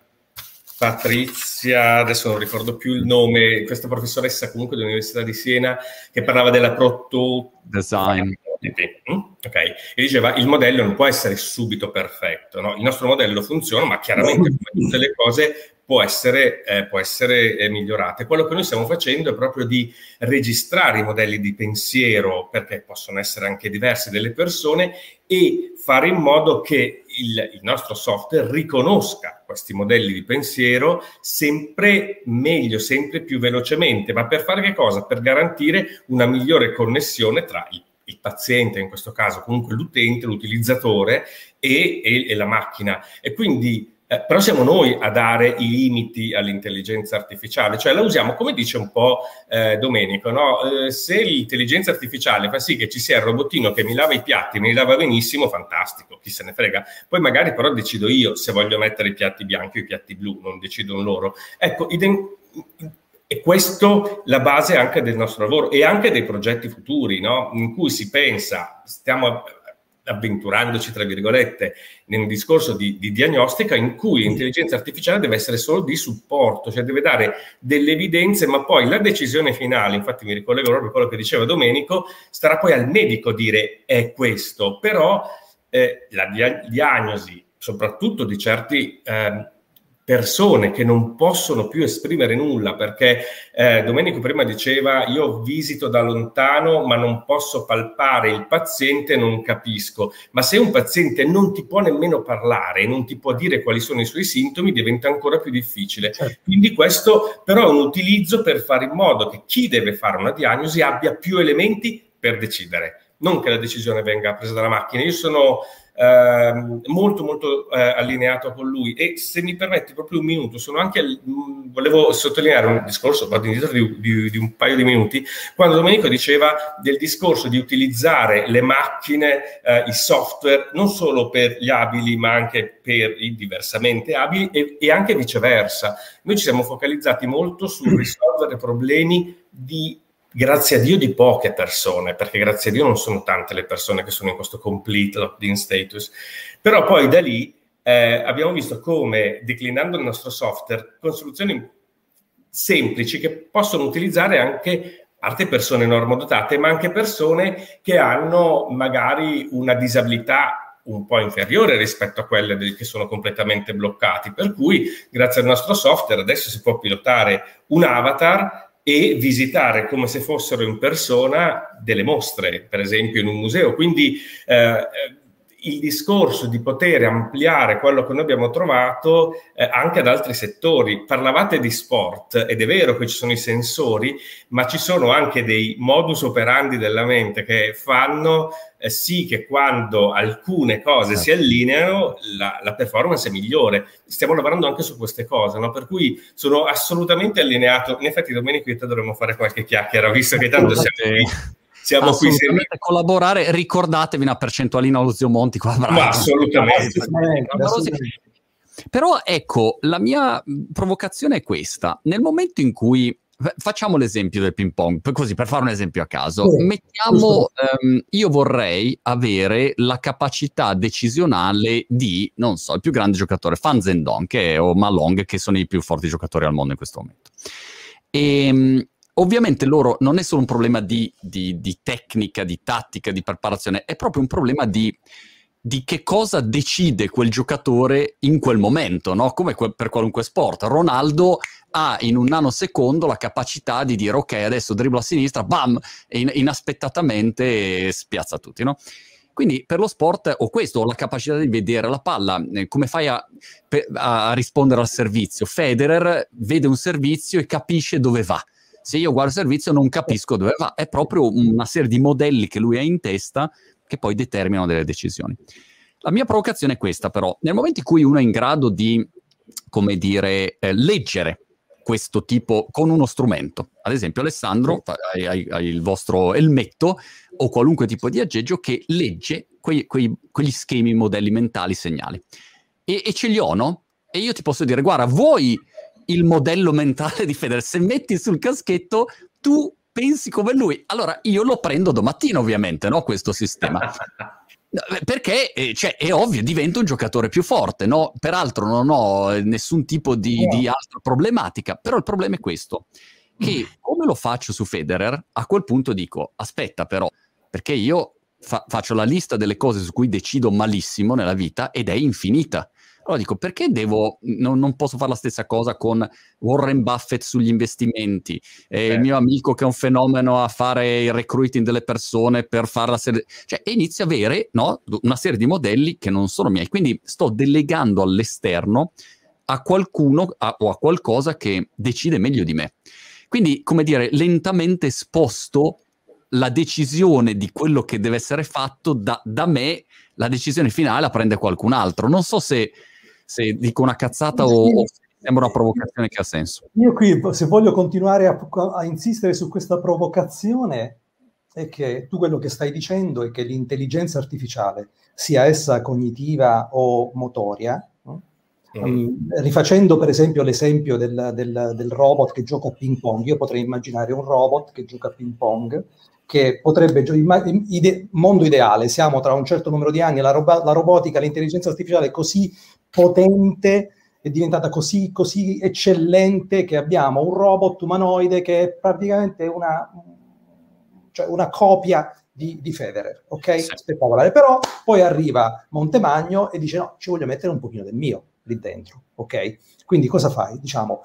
Patrizia, adesso non ricordo più il nome, questa professoressa comunque dell'Università di Siena che parlava della proto design Mm? Ok, e diceva il modello non può essere subito perfetto, no? il nostro modello funziona, ma chiaramente come tutte le cose può essere, eh, può essere eh, migliorate. Quello che noi stiamo facendo è proprio di registrare i modelli di pensiero, perché possono essere anche diversi delle persone, e fare in modo che il, il nostro software riconosca questi modelli di pensiero sempre meglio, sempre più velocemente. Ma per fare che cosa? Per garantire una migliore connessione tra il il paziente, in questo caso comunque l'utente, l'utilizzatore e, e, e la macchina. E quindi eh, però siamo noi a dare i limiti all'intelligenza artificiale, cioè la usiamo come dice un po' eh, Domenico, no? eh, se l'intelligenza artificiale fa sì che ci sia il robottino che mi lava i piatti, me li lava benissimo, fantastico, chi se ne frega. Poi magari però decido io se voglio mettere i piatti bianchi o i piatti blu, non decidono loro. Ecco, ident- e questo la base anche del nostro lavoro e anche dei progetti futuri, no? in cui si pensa, stiamo avventurandoci, tra virgolette, un discorso di, di, diagnostica in cui l'intelligenza artificiale deve essere solo di supporto, cioè deve dare delle evidenze, ma poi la decisione finale, infatti mi ricollego proprio a quello che diceva Domenico, starà poi al medico dire è questo, però eh, la dia- diagnosi, soprattutto di certi... Eh, persone che non possono più esprimere nulla perché eh, Domenico prima diceva io visito da lontano ma non posso palpare il paziente non capisco ma se un paziente non ti può nemmeno parlare e non ti può dire quali sono i suoi sintomi diventa ancora più difficile certo. quindi questo però è un utilizzo per fare in modo che chi deve fare una diagnosi abbia più elementi per decidere non che la decisione venga presa dalla macchina. Io sono eh, molto molto eh, allineato con lui e se mi permetti proprio un minuto, sono anche, mh, mm, volevo sottolineare un discorso, vado indietro di, di, di, un paio di minuti, quando Domenico diceva del discorso di utilizzare le macchine, eh, i software, non solo per gli abili ma anche per i diversamente abili e, e anche viceversa. Noi ci siamo focalizzati molto sul risolvere problemi di grazie a Dio di poche persone, perché grazie a Dio non sono tante le persone che sono in questo complete locked-in status, però poi da lì eh, abbiamo visto come declinando il nostro software con soluzioni semplici che possono utilizzare anche parte persone normodotate, ma anche persone che hanno magari una disabilità un po' inferiore rispetto a quelle che sono completamente bloccati. Per cui, grazie al nostro software, adesso si può pilotare un avatar e visitare come se fossero in persona delle mostre, per esempio in un museo. Quindi eh, il discorso di poter ampliare quello che noi abbiamo trovato eh, anche ad altri settori. Parlavate di sport ed è vero che ci sono i sensori, ma ci sono anche dei modus operandi della mente che fanno eh, sì che quando alcune cose si certo. allineano la, la, performance è migliore. Stiamo lavorando anche su queste cose, no? per cui sono assolutamente allineato. In effetti Domenico e te dovremmo fare qualche chiacchiera, visto che tanto siamo siamo qui se collaborare ricordatevi una percentualina allo zio Monti qua Ma assolutamente. però ecco la mia provocazione è questa nel momento in cui Facciamo l'esempio del ping pong, così per fare un esempio a caso. Sì, Mettiamo, um, io vorrei avere la capacità decisionale di, non so, il più grande giocatore, Fan Zendong che, o Malong, che sono i più forti giocatori al mondo in questo momento. E, um, ovviamente loro non è solo un problema di, di, di, tecnica, di tattica, di preparazione, è proprio un problema di, di che cosa decide quel giocatore in quel momento, no? come que- per qualunque sport. Ronaldo ha in un nanosecondo la capacità di dire ok, adesso dribblo a sinistra, bam, e in- inaspettatamente spiazza tutti, no? Quindi per lo sport ho questo, ho la capacità di vedere la palla, eh, come fai a, a, rispondere al servizio? Federer vede un servizio e capisce dove va. Se io guardo il servizio non capisco dove va, è proprio una serie di modelli che lui ha in testa che poi determinano delle decisioni. La mia provocazione è questa però, nel momento in cui uno è in grado di, come dire, eh, leggere questo tipo con uno strumento. Ad esempio, Alessandro, hai, hai, il vostro elmetto o qualunque tipo di aggeggio che legge quei, quei, quegli schemi, modelli mentali, segnali. E, e, ce li ho, no? E io ti posso dire, guarda, vuoi il modello mentale di Federer? Se metti sul caschetto, tu pensi come lui. Allora, io lo prendo domattina, ovviamente, no? Questo sistema. Perché eh, cioè, è ovvio, divento un giocatore più forte, no? Peraltro non ho eh, nessun tipo di, di altra problematica, però il problema è questo, che mm. come lo faccio su Federer, a quel punto dico, aspetta però, perché io fa- faccio la lista delle cose su cui decido malissimo nella vita ed è infinita. Allora dico, perché devo, non, non, posso fare la stessa cosa con Warren Buffett sugli investimenti, eh, il mio amico che è un fenomeno a fare il recruiting delle persone per fare la serie... Cioè, e inizio a avere no, una serie di modelli che non sono miei. Quindi sto delegando all'esterno a qualcuno a, o a qualcosa che decide meglio di me. Quindi, come dire, lentamente sposto la decisione di quello che deve essere fatto da, da me, la decisione finale la prende qualcun altro. Non so se se dico una cazzata o, o sembra una provocazione che ha senso. Io qui, se voglio continuare a, a insistere su questa provocazione, è che tu quello che stai dicendo è che l'intelligenza artificiale, sia essa cognitiva o motoria, Um, rifacendo per esempio l'esempio del, del, del, robot che gioca a ping pong, io potrei immaginare un robot che gioca a ping pong che potrebbe, ide, mondo ideale, siamo tra un certo numero di anni, la, roba, la robotica, l'intelligenza artificiale è così potente, è diventata così, così eccellente che abbiamo un robot umanoide che è praticamente una, cioè una copia di, di, Federer, ok? Sì. Spettacolare. Però poi arriva Montemagno e dice no, ci voglio mettere un pochino del mio lì dentro, ok? Quindi cosa fai? Diciamo,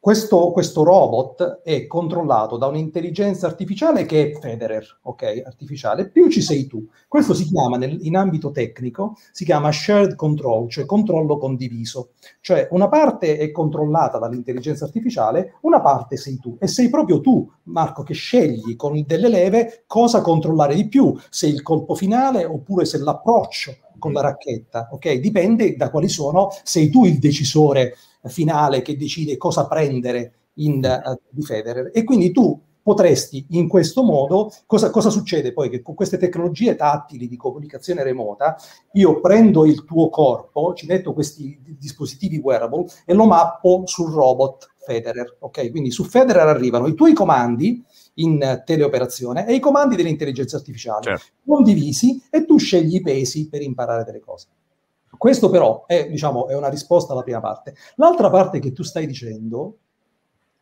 questo, questo, robot è controllato da un'intelligenza artificiale che è Federer, ok? Artificiale, più ci sei tu. Questo si chiama, nel, in ambito tecnico, si chiama shared control, cioè controllo condiviso. Cioè una parte è controllata dall'intelligenza artificiale, una parte sei tu. E sei proprio tu, Marco, che scegli con delle leve cosa controllare di più, se il colpo finale oppure se l'approccio con la racchetta, ok? Dipende da quali sono, sei tu il decisore finale che decide cosa prendere in, uh, di Federer. E quindi tu potresti in questo modo, cosa, cosa, succede poi? Che con queste tecnologie tattili di comunicazione remota, io prendo il tuo corpo, ci metto questi dispositivi wearable e lo mappo sul robot Federer, ok? Quindi su Federer arrivano i tuoi comandi in teleoperazione e i comandi dell'intelligenza artificiale certo. condivisi e tu scegli i pesi per imparare delle cose. Questo però è, diciamo, è una risposta alla prima parte. L'altra parte che tu stai dicendo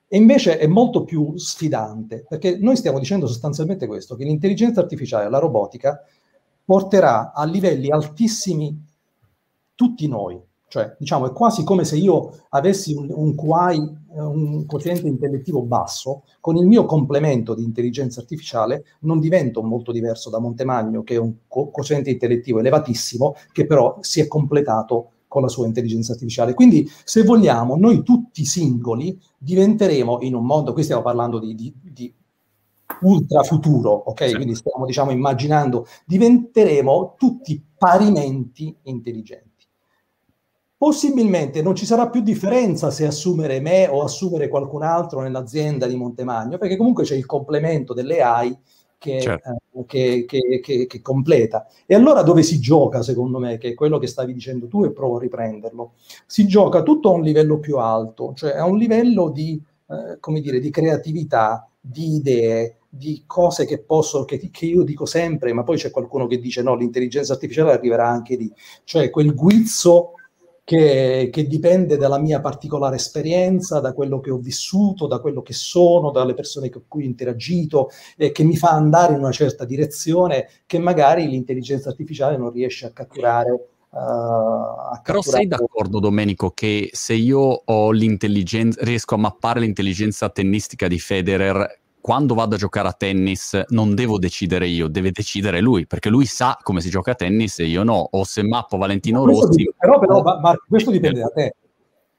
invece è molto più sfidante, perché noi stiamo dicendo sostanzialmente questo, che l'intelligenza artificiale, la robotica, porterà a livelli altissimi tutti noi, cioè, diciamo, è quasi come se io avessi un, un QI, un quoziente intellettivo basso, con il mio complemento di intelligenza artificiale non divento molto diverso da Montemagno, che è un quoziente intellettivo elevatissimo, che però si è completato con la sua intelligenza artificiale. Quindi, se vogliamo, noi tutti singoli diventeremo in un mondo, qui stiamo parlando di, di, di ultra futuro, ok? Sì. Quindi stiamo, diciamo, immaginando, diventeremo tutti parimenti intelligenti possibilmente non ci sarà più differenza se assumere me o assumere qualcun altro nell'azienda di Montemagno, perché comunque c'è il complemento delle AI che, certo. eh, che, che, che, completa. E allora dove si gioca, secondo me, che è quello che stavi dicendo tu e provo a riprenderlo, si gioca tutto a un livello più alto, cioè a un livello di, eh, come dire, di creatività, di idee, di cose che posso, che, che, io dico sempre, ma poi c'è qualcuno che dice no, l'intelligenza artificiale arriverà anche lì, cioè quel guizzo che, che, dipende dalla mia particolare esperienza, da quello che ho vissuto, da quello che sono, dalle persone con cui ho interagito, e che mi fa andare in una certa direzione che magari l'intelligenza artificiale non riesce a catturare. Uh, Però sei d'accordo, Domenico, che se io ho l'intelligenza, riesco a mappare l'intelligenza tennistica di Federer quando vado a giocare a tennis non devo decidere io, deve decidere lui, perché lui sa come si gioca a tennis e io no. O se mappo Valentino Rossi... Dipende, però, però Marco, questo dipende da te.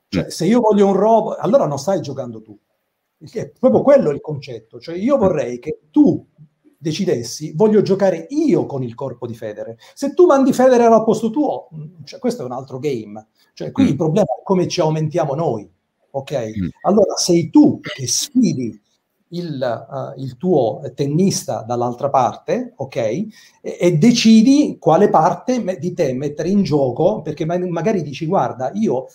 Cioè, mm. se io voglio un robot, allora non stai giocando tu. È proprio quello il concetto. Cioè, io vorrei che tu decidessi, voglio giocare io con il corpo di Federer. Se tu mandi Federer al posto tuo, mm, cioè, questo è un altro game. Cioè, qui mm. il problema è come ci aumentiamo noi. Ok? Mm. Allora sei tu che sfidi il, uh, il, tuo tennista dall'altra parte, ok? E, e, decidi quale parte di te mettere in gioco, perché ma- magari dici, guarda, io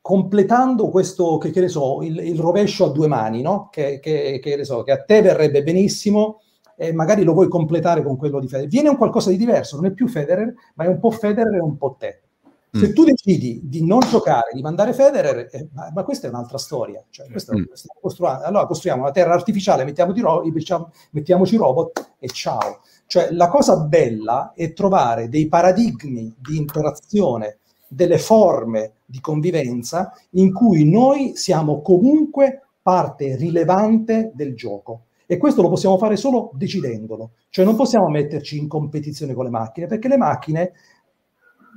completando questo, che, che ne so, il, il, rovescio a due mani, no? Che, che, che, so, che a te verrebbe benissimo, e magari lo vuoi completare con quello di Federer. Viene un qualcosa di diverso, non è più Federer, ma è un po' Federer e un po' te. Se mm. tu decidi di non giocare, di mandare Federer, eh, ma, ma, questa è un'altra storia. Cioè, mm. allora costruiamo una terra artificiale, mettiamoci, ro- mettiamoci robot e ciao. Cioè, la cosa bella è trovare dei paradigmi di interazione, delle forme di convivenza in cui noi siamo comunque parte rilevante del gioco. E questo lo possiamo fare solo decidendolo. Cioè non possiamo metterci in competizione con le macchine, perché le macchine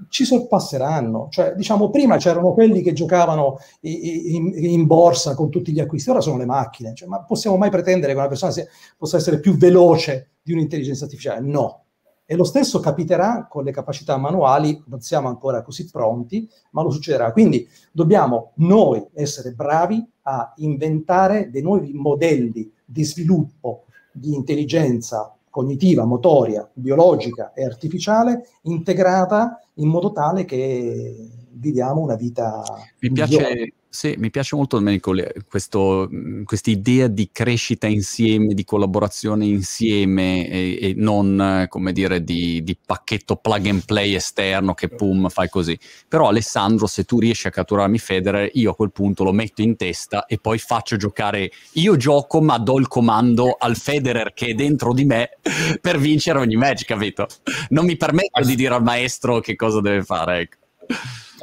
ci sorpasseranno. Cioè, diciamo, prima c'erano quelli che giocavano in, in, borsa con tutti gli acquisti, ora sono le macchine. Cioè, ma possiamo mai pretendere che una persona sia, possa essere più veloce di un'intelligenza artificiale? No. E lo stesso capiterà con le capacità manuali, non siamo ancora così pronti, ma lo succederà. Quindi dobbiamo noi essere bravi a inventare dei nuovi modelli di sviluppo di intelligenza cognitiva, motoria, biologica e artificiale integrata in modo tale che viviamo una vita. Mi piace, sì, mi piace molto questa idea di crescita insieme, di collaborazione insieme e, e non, come dire, di, di, pacchetto plug and play esterno che pum, fai così. Però Alessandro, se tu riesci a catturarmi Federer, io a quel punto lo metto in testa e poi faccio giocare, io gioco ma do il comando al Federer che è dentro di me per vincere ogni match, capito? Non mi permetto di dire al maestro che cosa deve fare, ecco.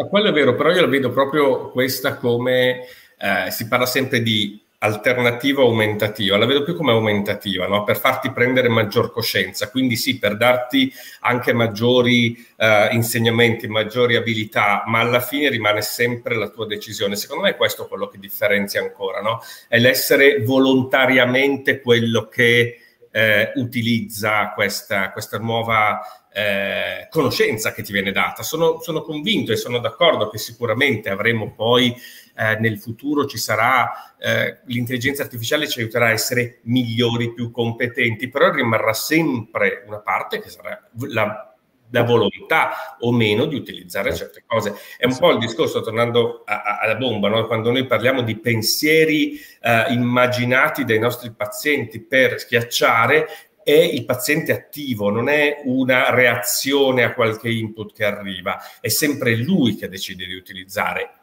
Ma quello è vero, però io la vedo proprio questa come eh, si parla sempre di alternativa aumentativa, la vedo più come aumentativa, no? per farti prendere maggior coscienza, quindi sì, per darti anche maggiori eh, insegnamenti, maggiori abilità, ma alla fine rimane sempre la tua decisione. Secondo me è questo quello che differenzia ancora, no? è l'essere volontariamente quello che eh, utilizza questa, questa nuova eh, conoscenza che ti viene data. Sono, sono, convinto e sono d'accordo che sicuramente avremo poi eh, nel futuro ci sarà eh, l'intelligenza artificiale ci aiuterà a essere migliori, più competenti, però rimarrà sempre una parte che sarà la, la volontà o meno di utilizzare certe cose. È un po' il discorso, tornando a, a, alla bomba, no? quando noi parliamo di pensieri eh, immaginati dai nostri pazienti per schiacciare, è il paziente attivo, non è una reazione a qualche input che arriva, è sempre lui che decide di utilizzare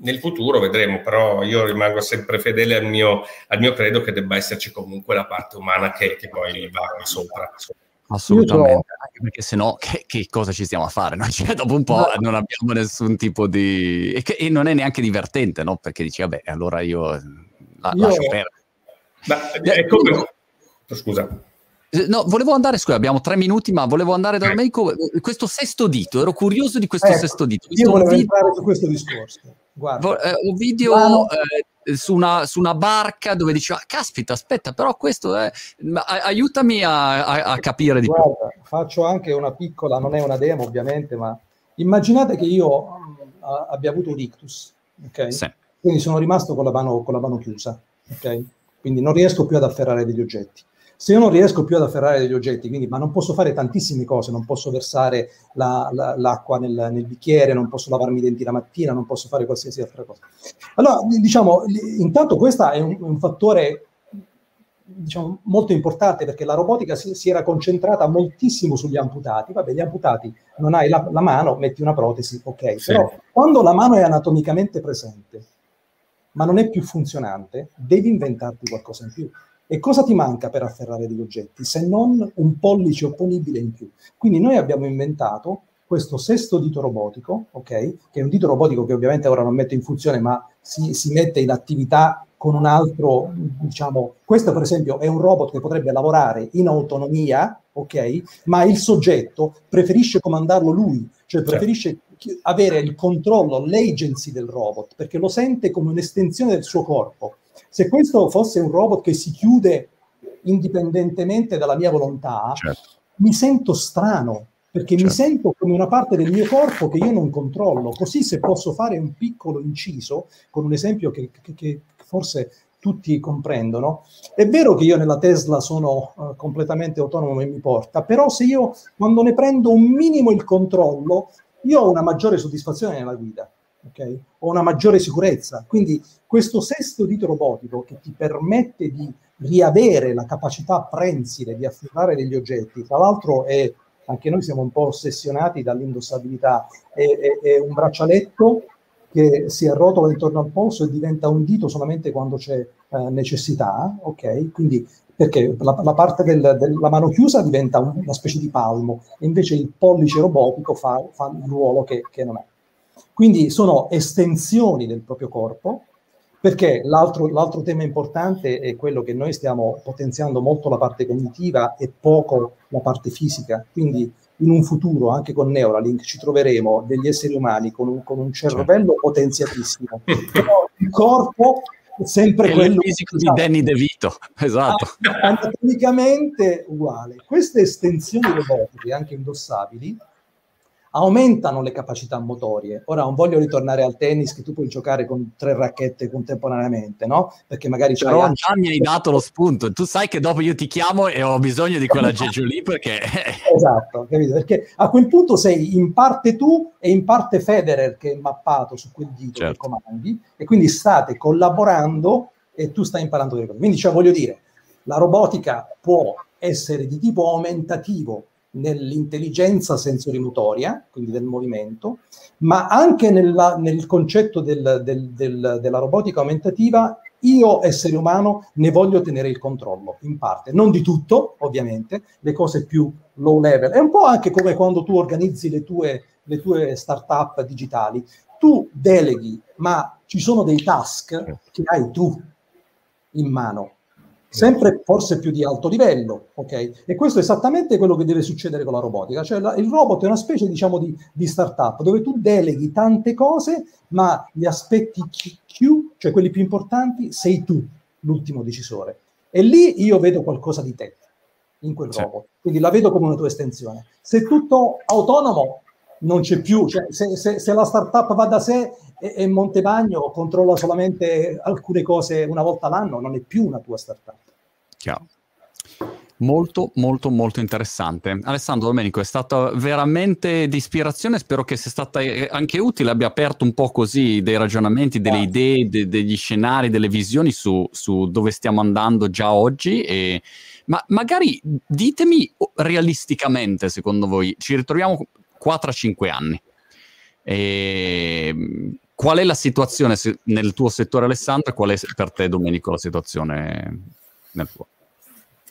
nel futuro vedremo, però io rimango sempre fedele al mio, al mio credo che debba esserci comunque la parte umana che, che poi va sopra. Assolutamente, anche perché se no che, che, cosa ci stiamo a fare? No? Cioè, dopo un po' no. non abbiamo nessun tipo di... E, che, e, non è neanche divertente, no? Perché dici, vabbè, allora io, la, io... lascio perdere. Ma è come... Scusa. Eh, no, volevo andare, scusa, abbiamo tre minuti, ma volevo andare da Domenico. Eh, questo sesto dito, ero curioso di questo ecco, sesto dito. Io volevo video, entrare su questo discorso. Guarda. Eh, un video eh, su, una, su, una, barca dove diceva, caspita, aspetta, però questo è... aiutami a, a, a capire di Guarda, più. Faccio anche una piccola, non è una demo ovviamente, ma immaginate che io uh, abbia avuto un ictus, ok? Sì. Quindi sono rimasto con la mano, con la mano chiusa, ok? Quindi non riesco più ad afferrare degli oggetti se io non riesco più ad afferrare degli oggetti, quindi, ma non posso fare tantissime cose, non posso versare la, la, l'acqua nel, nel, bicchiere, non posso lavarmi i denti la mattina, non posso fare qualsiasi altra cosa. Allora, diciamo, intanto questo è un, un fattore diciamo, molto importante perché la robotica si, si, era concentrata moltissimo sugli amputati. Vabbè, gli amputati non hai la, la mano, metti una protesi, ok. Sì. Però quando la mano è anatomicamente presente, ma non è più funzionante, devi inventarti qualcosa in più. E cosa ti manca per afferrare degli oggetti se non un pollice opponibile in più? Quindi noi abbiamo inventato questo sesto dito robotico, ok? Che è un dito robotico che ovviamente ora non mette in funzione, ma si, si mette in attività con un altro, diciamo, questo per esempio è un robot che potrebbe lavorare in autonomia, ok? Ma il soggetto preferisce comandarlo lui, cioè certo. preferisce certo. avere il controllo, l'agency del robot, perché lo sente come un'estensione del suo corpo. Se questo fosse un robot che si chiude indipendentemente dalla mia volontà, certo. mi sento strano, perché certo. mi sento come una parte del mio corpo che io non controllo. Così se posso fare un piccolo inciso, con un esempio che, che, che forse tutti comprendono, è vero che io nella Tesla sono uh, completamente autonomo e mi porta, però se io quando ne prendo un minimo il controllo, io ho una maggiore soddisfazione nella guida okay? o una maggiore sicurezza. Quindi questo sesto dito robotico che ti permette di riavere la capacità prensile di afferrare degli oggetti, tra l'altro è, anche noi siamo un po' ossessionati dall'indossabilità, è, è, è un braccialetto che si arrotola intorno al polso e diventa un dito solamente quando c'è eh, necessità, ok? Quindi perché la, la parte del, della mano chiusa diventa una specie di palmo, invece il pollice robotico fa, fa il ruolo che, che non è. Quindi sono estensioni del proprio corpo, perché l'altro, l'altro, tema importante è quello che noi stiamo potenziando molto la parte cognitiva e poco la parte fisica. Quindi in un futuro, anche con Neuralink, ci troveremo degli esseri umani con un, con un cervello certo. potenziatissimo. Però il corpo è sempre è quello... Il fisico di Danny DeVito, esatto. Anatomicamente uguale. Queste estensioni robotiche, anche indossabili, aumentano le capacità motorie. Ora non voglio ritornare al tennis che tu puoi giocare con tre racchette contemporaneamente, no? Perché magari c'è. Però già mi hai dato lo spunto. Tu sai che dopo io ti chiamo e ho bisogno di quella Jeju lì perché. esatto, capito? Perché a quel punto sei in parte tu e in parte Federer che è mappato su quel dito certo. che comandi e quindi state collaborando e tu stai imparando delle cose. Quindi, cioè, voglio dire, la robotica può essere di tipo aumentativo nell'intelligenza sensorimotoria, quindi del movimento, ma anche nella, nel concetto del, del, del, della robotica aumentativa, io essere umano ne voglio tenere il controllo, in parte, non di tutto, ovviamente, le cose più low level. È un po' anche come quando tu organizzi le tue, le tue start-up digitali. tu deleghi, ma ci sono dei task che hai tu in mano, sempre forse più di alto livello, ok? E questo è esattamente quello che deve succedere con la robotica, cioè la, il robot è una specie, diciamo, di, di startup dove tu deleghi tante cose, ma gli aspetti Q, cioè quelli più importanti, sei tu l'ultimo decisore. E lì io vedo qualcosa di te in quel sì. robot, quindi la vedo come una tua estensione. Se tutto autonomo non c'è più, cioè se, se, se la startup va da sé e, e Montebagno controlla solamente alcune cose una volta l'anno, non è più una tua startup. Chiaro. Molto, molto, molto interessante. Alessandro Domenico, è stata veramente di ispirazione, spero che sia stata eh, anche utile, abbia aperto un po' così dei ragionamenti, delle idee, de- degli scenari, delle visioni su, su, dove stiamo andando già oggi. E... Ma magari ditemi realisticamente, secondo voi, ci ritroviamo 4-5 anni. E qual è la situazione nel tuo settore Alessandro e qual è per te Domenico la situazione nel tuo?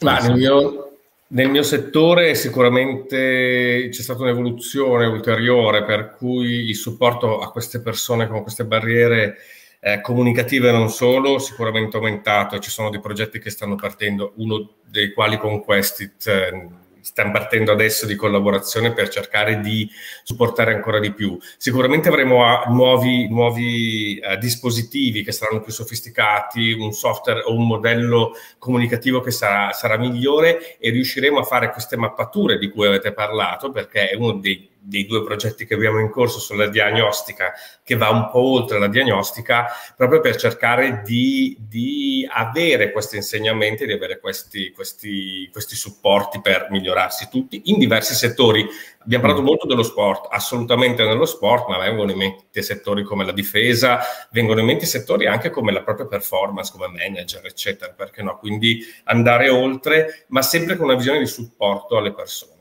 Ma nel mio, nel mio settore sicuramente c'è stata un'evoluzione ulteriore per cui il supporto a queste persone con queste barriere eh, comunicative non solo, sicuramente aumentato. Ci sono dei progetti che stanno partendo, uno dei quali con Questit eh, stiamo partendo adesso di collaborazione per cercare di supportare ancora di più. Sicuramente avremo ah, nuovi, nuovi uh, dispositivi che saranno più sofisticati, un software o un modello comunicativo che sarà, sarà migliore e riusciremo a fare queste mappature di cui avete parlato perché è uno dei dei due progetti che abbiamo in corso sulla diagnostica, che va un po' oltre la diagnostica, proprio per cercare di, di avere questi insegnamenti, di avere questi, questi, questi, supporti per migliorarsi tutti in diversi settori. Abbiamo parlato molto dello sport, assolutamente nello sport, ma vengono in mente settori come la difesa, vengono in mente settori anche come la propria performance, come manager, eccetera, perché no? Quindi andare oltre, ma sempre con una visione di supporto alle persone.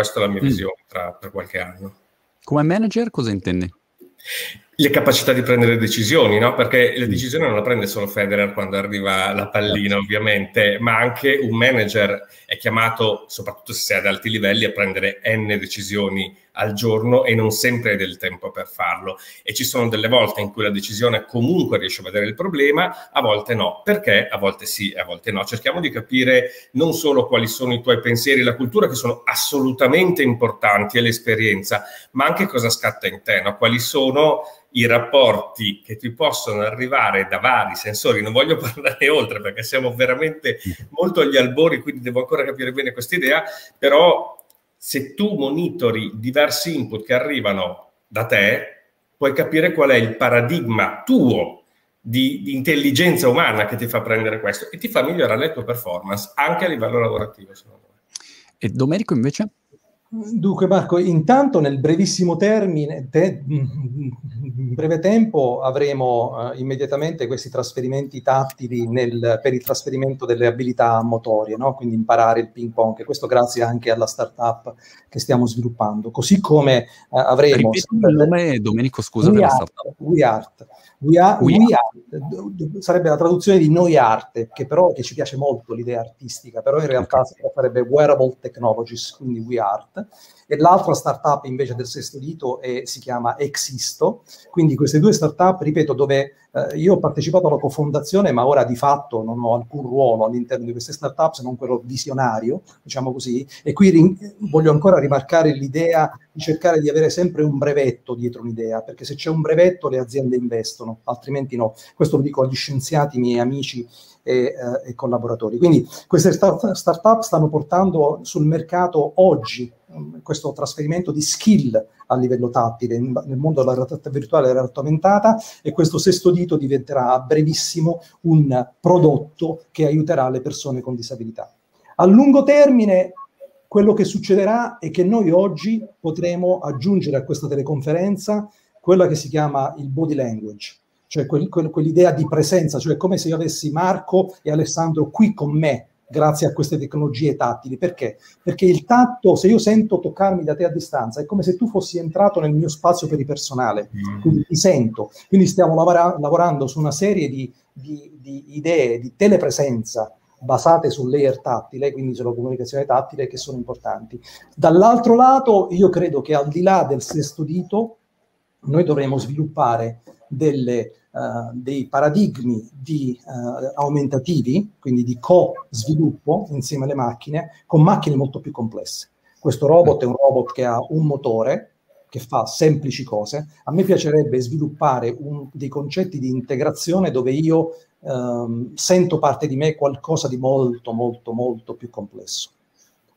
Questa è la mia mm. visione tra, tra qualche anno. Come manager cosa intendi? Le capacità di prendere decisioni, no? Perché le mm. decisioni non la prende solo Federer quando arriva la pallina, certo. ovviamente, ma anche un manager è chiamato, soprattutto se sei ad alti livelli, a prendere n decisioni al giorno e non sempre hai del tempo per farlo. E ci sono delle volte in cui la decisione comunque riesce a vedere il problema, a volte no. Perché? A volte sì, a volte no. Cerchiamo di capire non solo quali sono i tuoi pensieri, la cultura, che sono assolutamente importanti, e l'esperienza, ma anche cosa scatta in te, no? quali sono i rapporti che ti possono arrivare da vari sensori. Non voglio parlare oltre perché siamo veramente molto agli albori, quindi devo ancora capire bene questa idea, però se tu monitori diversi input che arrivano da te, puoi capire qual è il paradigma tuo di, di, intelligenza umana che ti fa prendere questo e ti fa migliorare le tue performance anche a livello lavorativo, secondo me. E Domenico invece? Dunque Marco, intanto nel brevissimo termine, te, in breve tempo avremo uh, immediatamente questi trasferimenti tattili nel, per il trasferimento delle abilità motorie, no? quindi imparare il ping pong, questo grazie anche alla startup che stiamo sviluppando. Così come uh, avremo... Ripeti il nome, Domenico, scusa per la startup. WeArt. We are, we are, sarebbe la traduzione di noi arte, che però che ci piace molto l'idea artistica, però in realtà okay. sarebbe wearable technologies, quindi we art e l'altra startup invece del sesto dito è, si chiama Existo. Quindi queste due startup, ripeto, dove eh, io ho partecipato alla cofondazione, ma ora di fatto non ho alcun ruolo all'interno di queste startup se non quello visionario, diciamo così, e qui rin- voglio ancora rimarcare l'idea di cercare di avere sempre un brevetto dietro un'idea, perché se c'è un brevetto le aziende investono, altrimenti no. Questo lo dico agli scienziati, miei amici e, eh, e collaboratori. Quindi queste start- startup stanno portando sul mercato oggi questo trasferimento di skill a livello tattile nel mondo della realtà virtuale e della realtà aumentata e questo sesto dito diventerà a brevissimo un prodotto che aiuterà le persone con disabilità. A lungo termine quello che succederà è che noi oggi potremo aggiungere a questa teleconferenza quella che si chiama il body language, cioè quel, quel, quell'idea di presenza, cioè come se io avessi Marco e Alessandro qui con me grazie a queste tecnologie tattili. Perché? Perché il tatto, se io sento toccarmi da te a distanza, è come se tu fossi entrato nel mio spazio peripersonale, mm. quindi ti sento. Quindi stiamo lavora- lavorando su una serie di, di, di idee di telepresenza basate sul layer tattile, quindi sulla comunicazione tattile, che sono importanti. Dall'altro lato, io credo che al di là del sesto dito, noi dovremo sviluppare delle, uh, dei paradigmi di, uh, aumentativi, quindi di co-sviluppo insieme alle macchine, con macchine molto più complesse. Questo robot è un robot che ha un motore, che fa semplici cose. A me piacerebbe sviluppare un, dei concetti di integrazione dove io um, sento parte di me qualcosa di molto, molto, molto più complesso.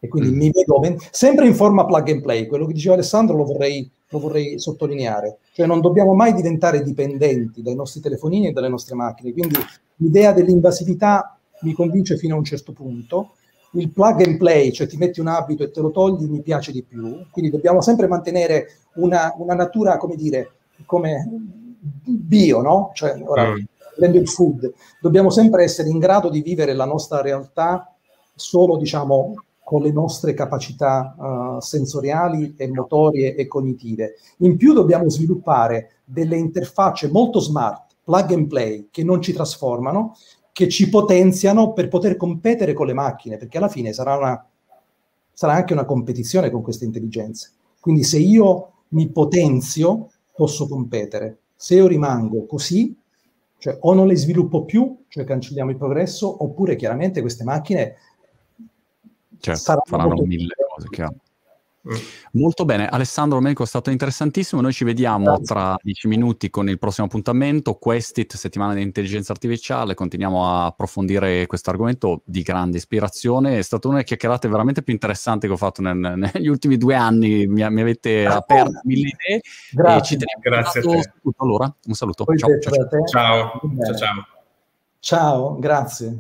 E quindi mm. mi vedo sempre in forma plug and play. Quello che diceva Alessandro lo vorrei, lo vorrei sottolineare. Cioè non dobbiamo mai diventare dipendenti dai nostri telefonini e dalle nostre macchine. Quindi l'idea dell'invasività mi convince fino a un certo punto. Il plug and play, cioè ti metti un abito e te lo togli, mi piace di più. Quindi dobbiamo sempre mantenere una, una natura, come dire, come bio, no? Cioè, ora, mm prendo il food, dobbiamo sempre essere in grado di vivere la nostra realtà solo, diciamo, con le nostre capacità uh, sensoriali e motorie e cognitive. In più dobbiamo sviluppare delle interfacce molto smart, plug and play, che non ci trasformano, che ci potenziano per poter competere con le macchine, perché alla fine sarà, una, sarà anche una competizione con queste intelligenze. Quindi se io mi potenzio, posso competere. Se io rimango così, cioè o non le sviluppo più, cioè cancelliamo il progresso, oppure chiaramente queste macchine certo, faranno mille cose, chiaro. Molto bene, Alessandro Menco è stato interessantissimo. Noi ci vediamo Grazie. tra dieci minuti con il prossimo appuntamento, Questit, settimana di intelligenza artificiale. Continuiamo a approfondire questo argomento di grande ispirazione. È stata una delle chiacchierate veramente più interessanti che ho fatto nel, negli ultimi due anni. Mi, mi avete ah, aperto mille idee. Grazie, Grazie a te. Allora, un saluto. Ciao ciao. Ciao. ciao. ciao. Ciao, grazie.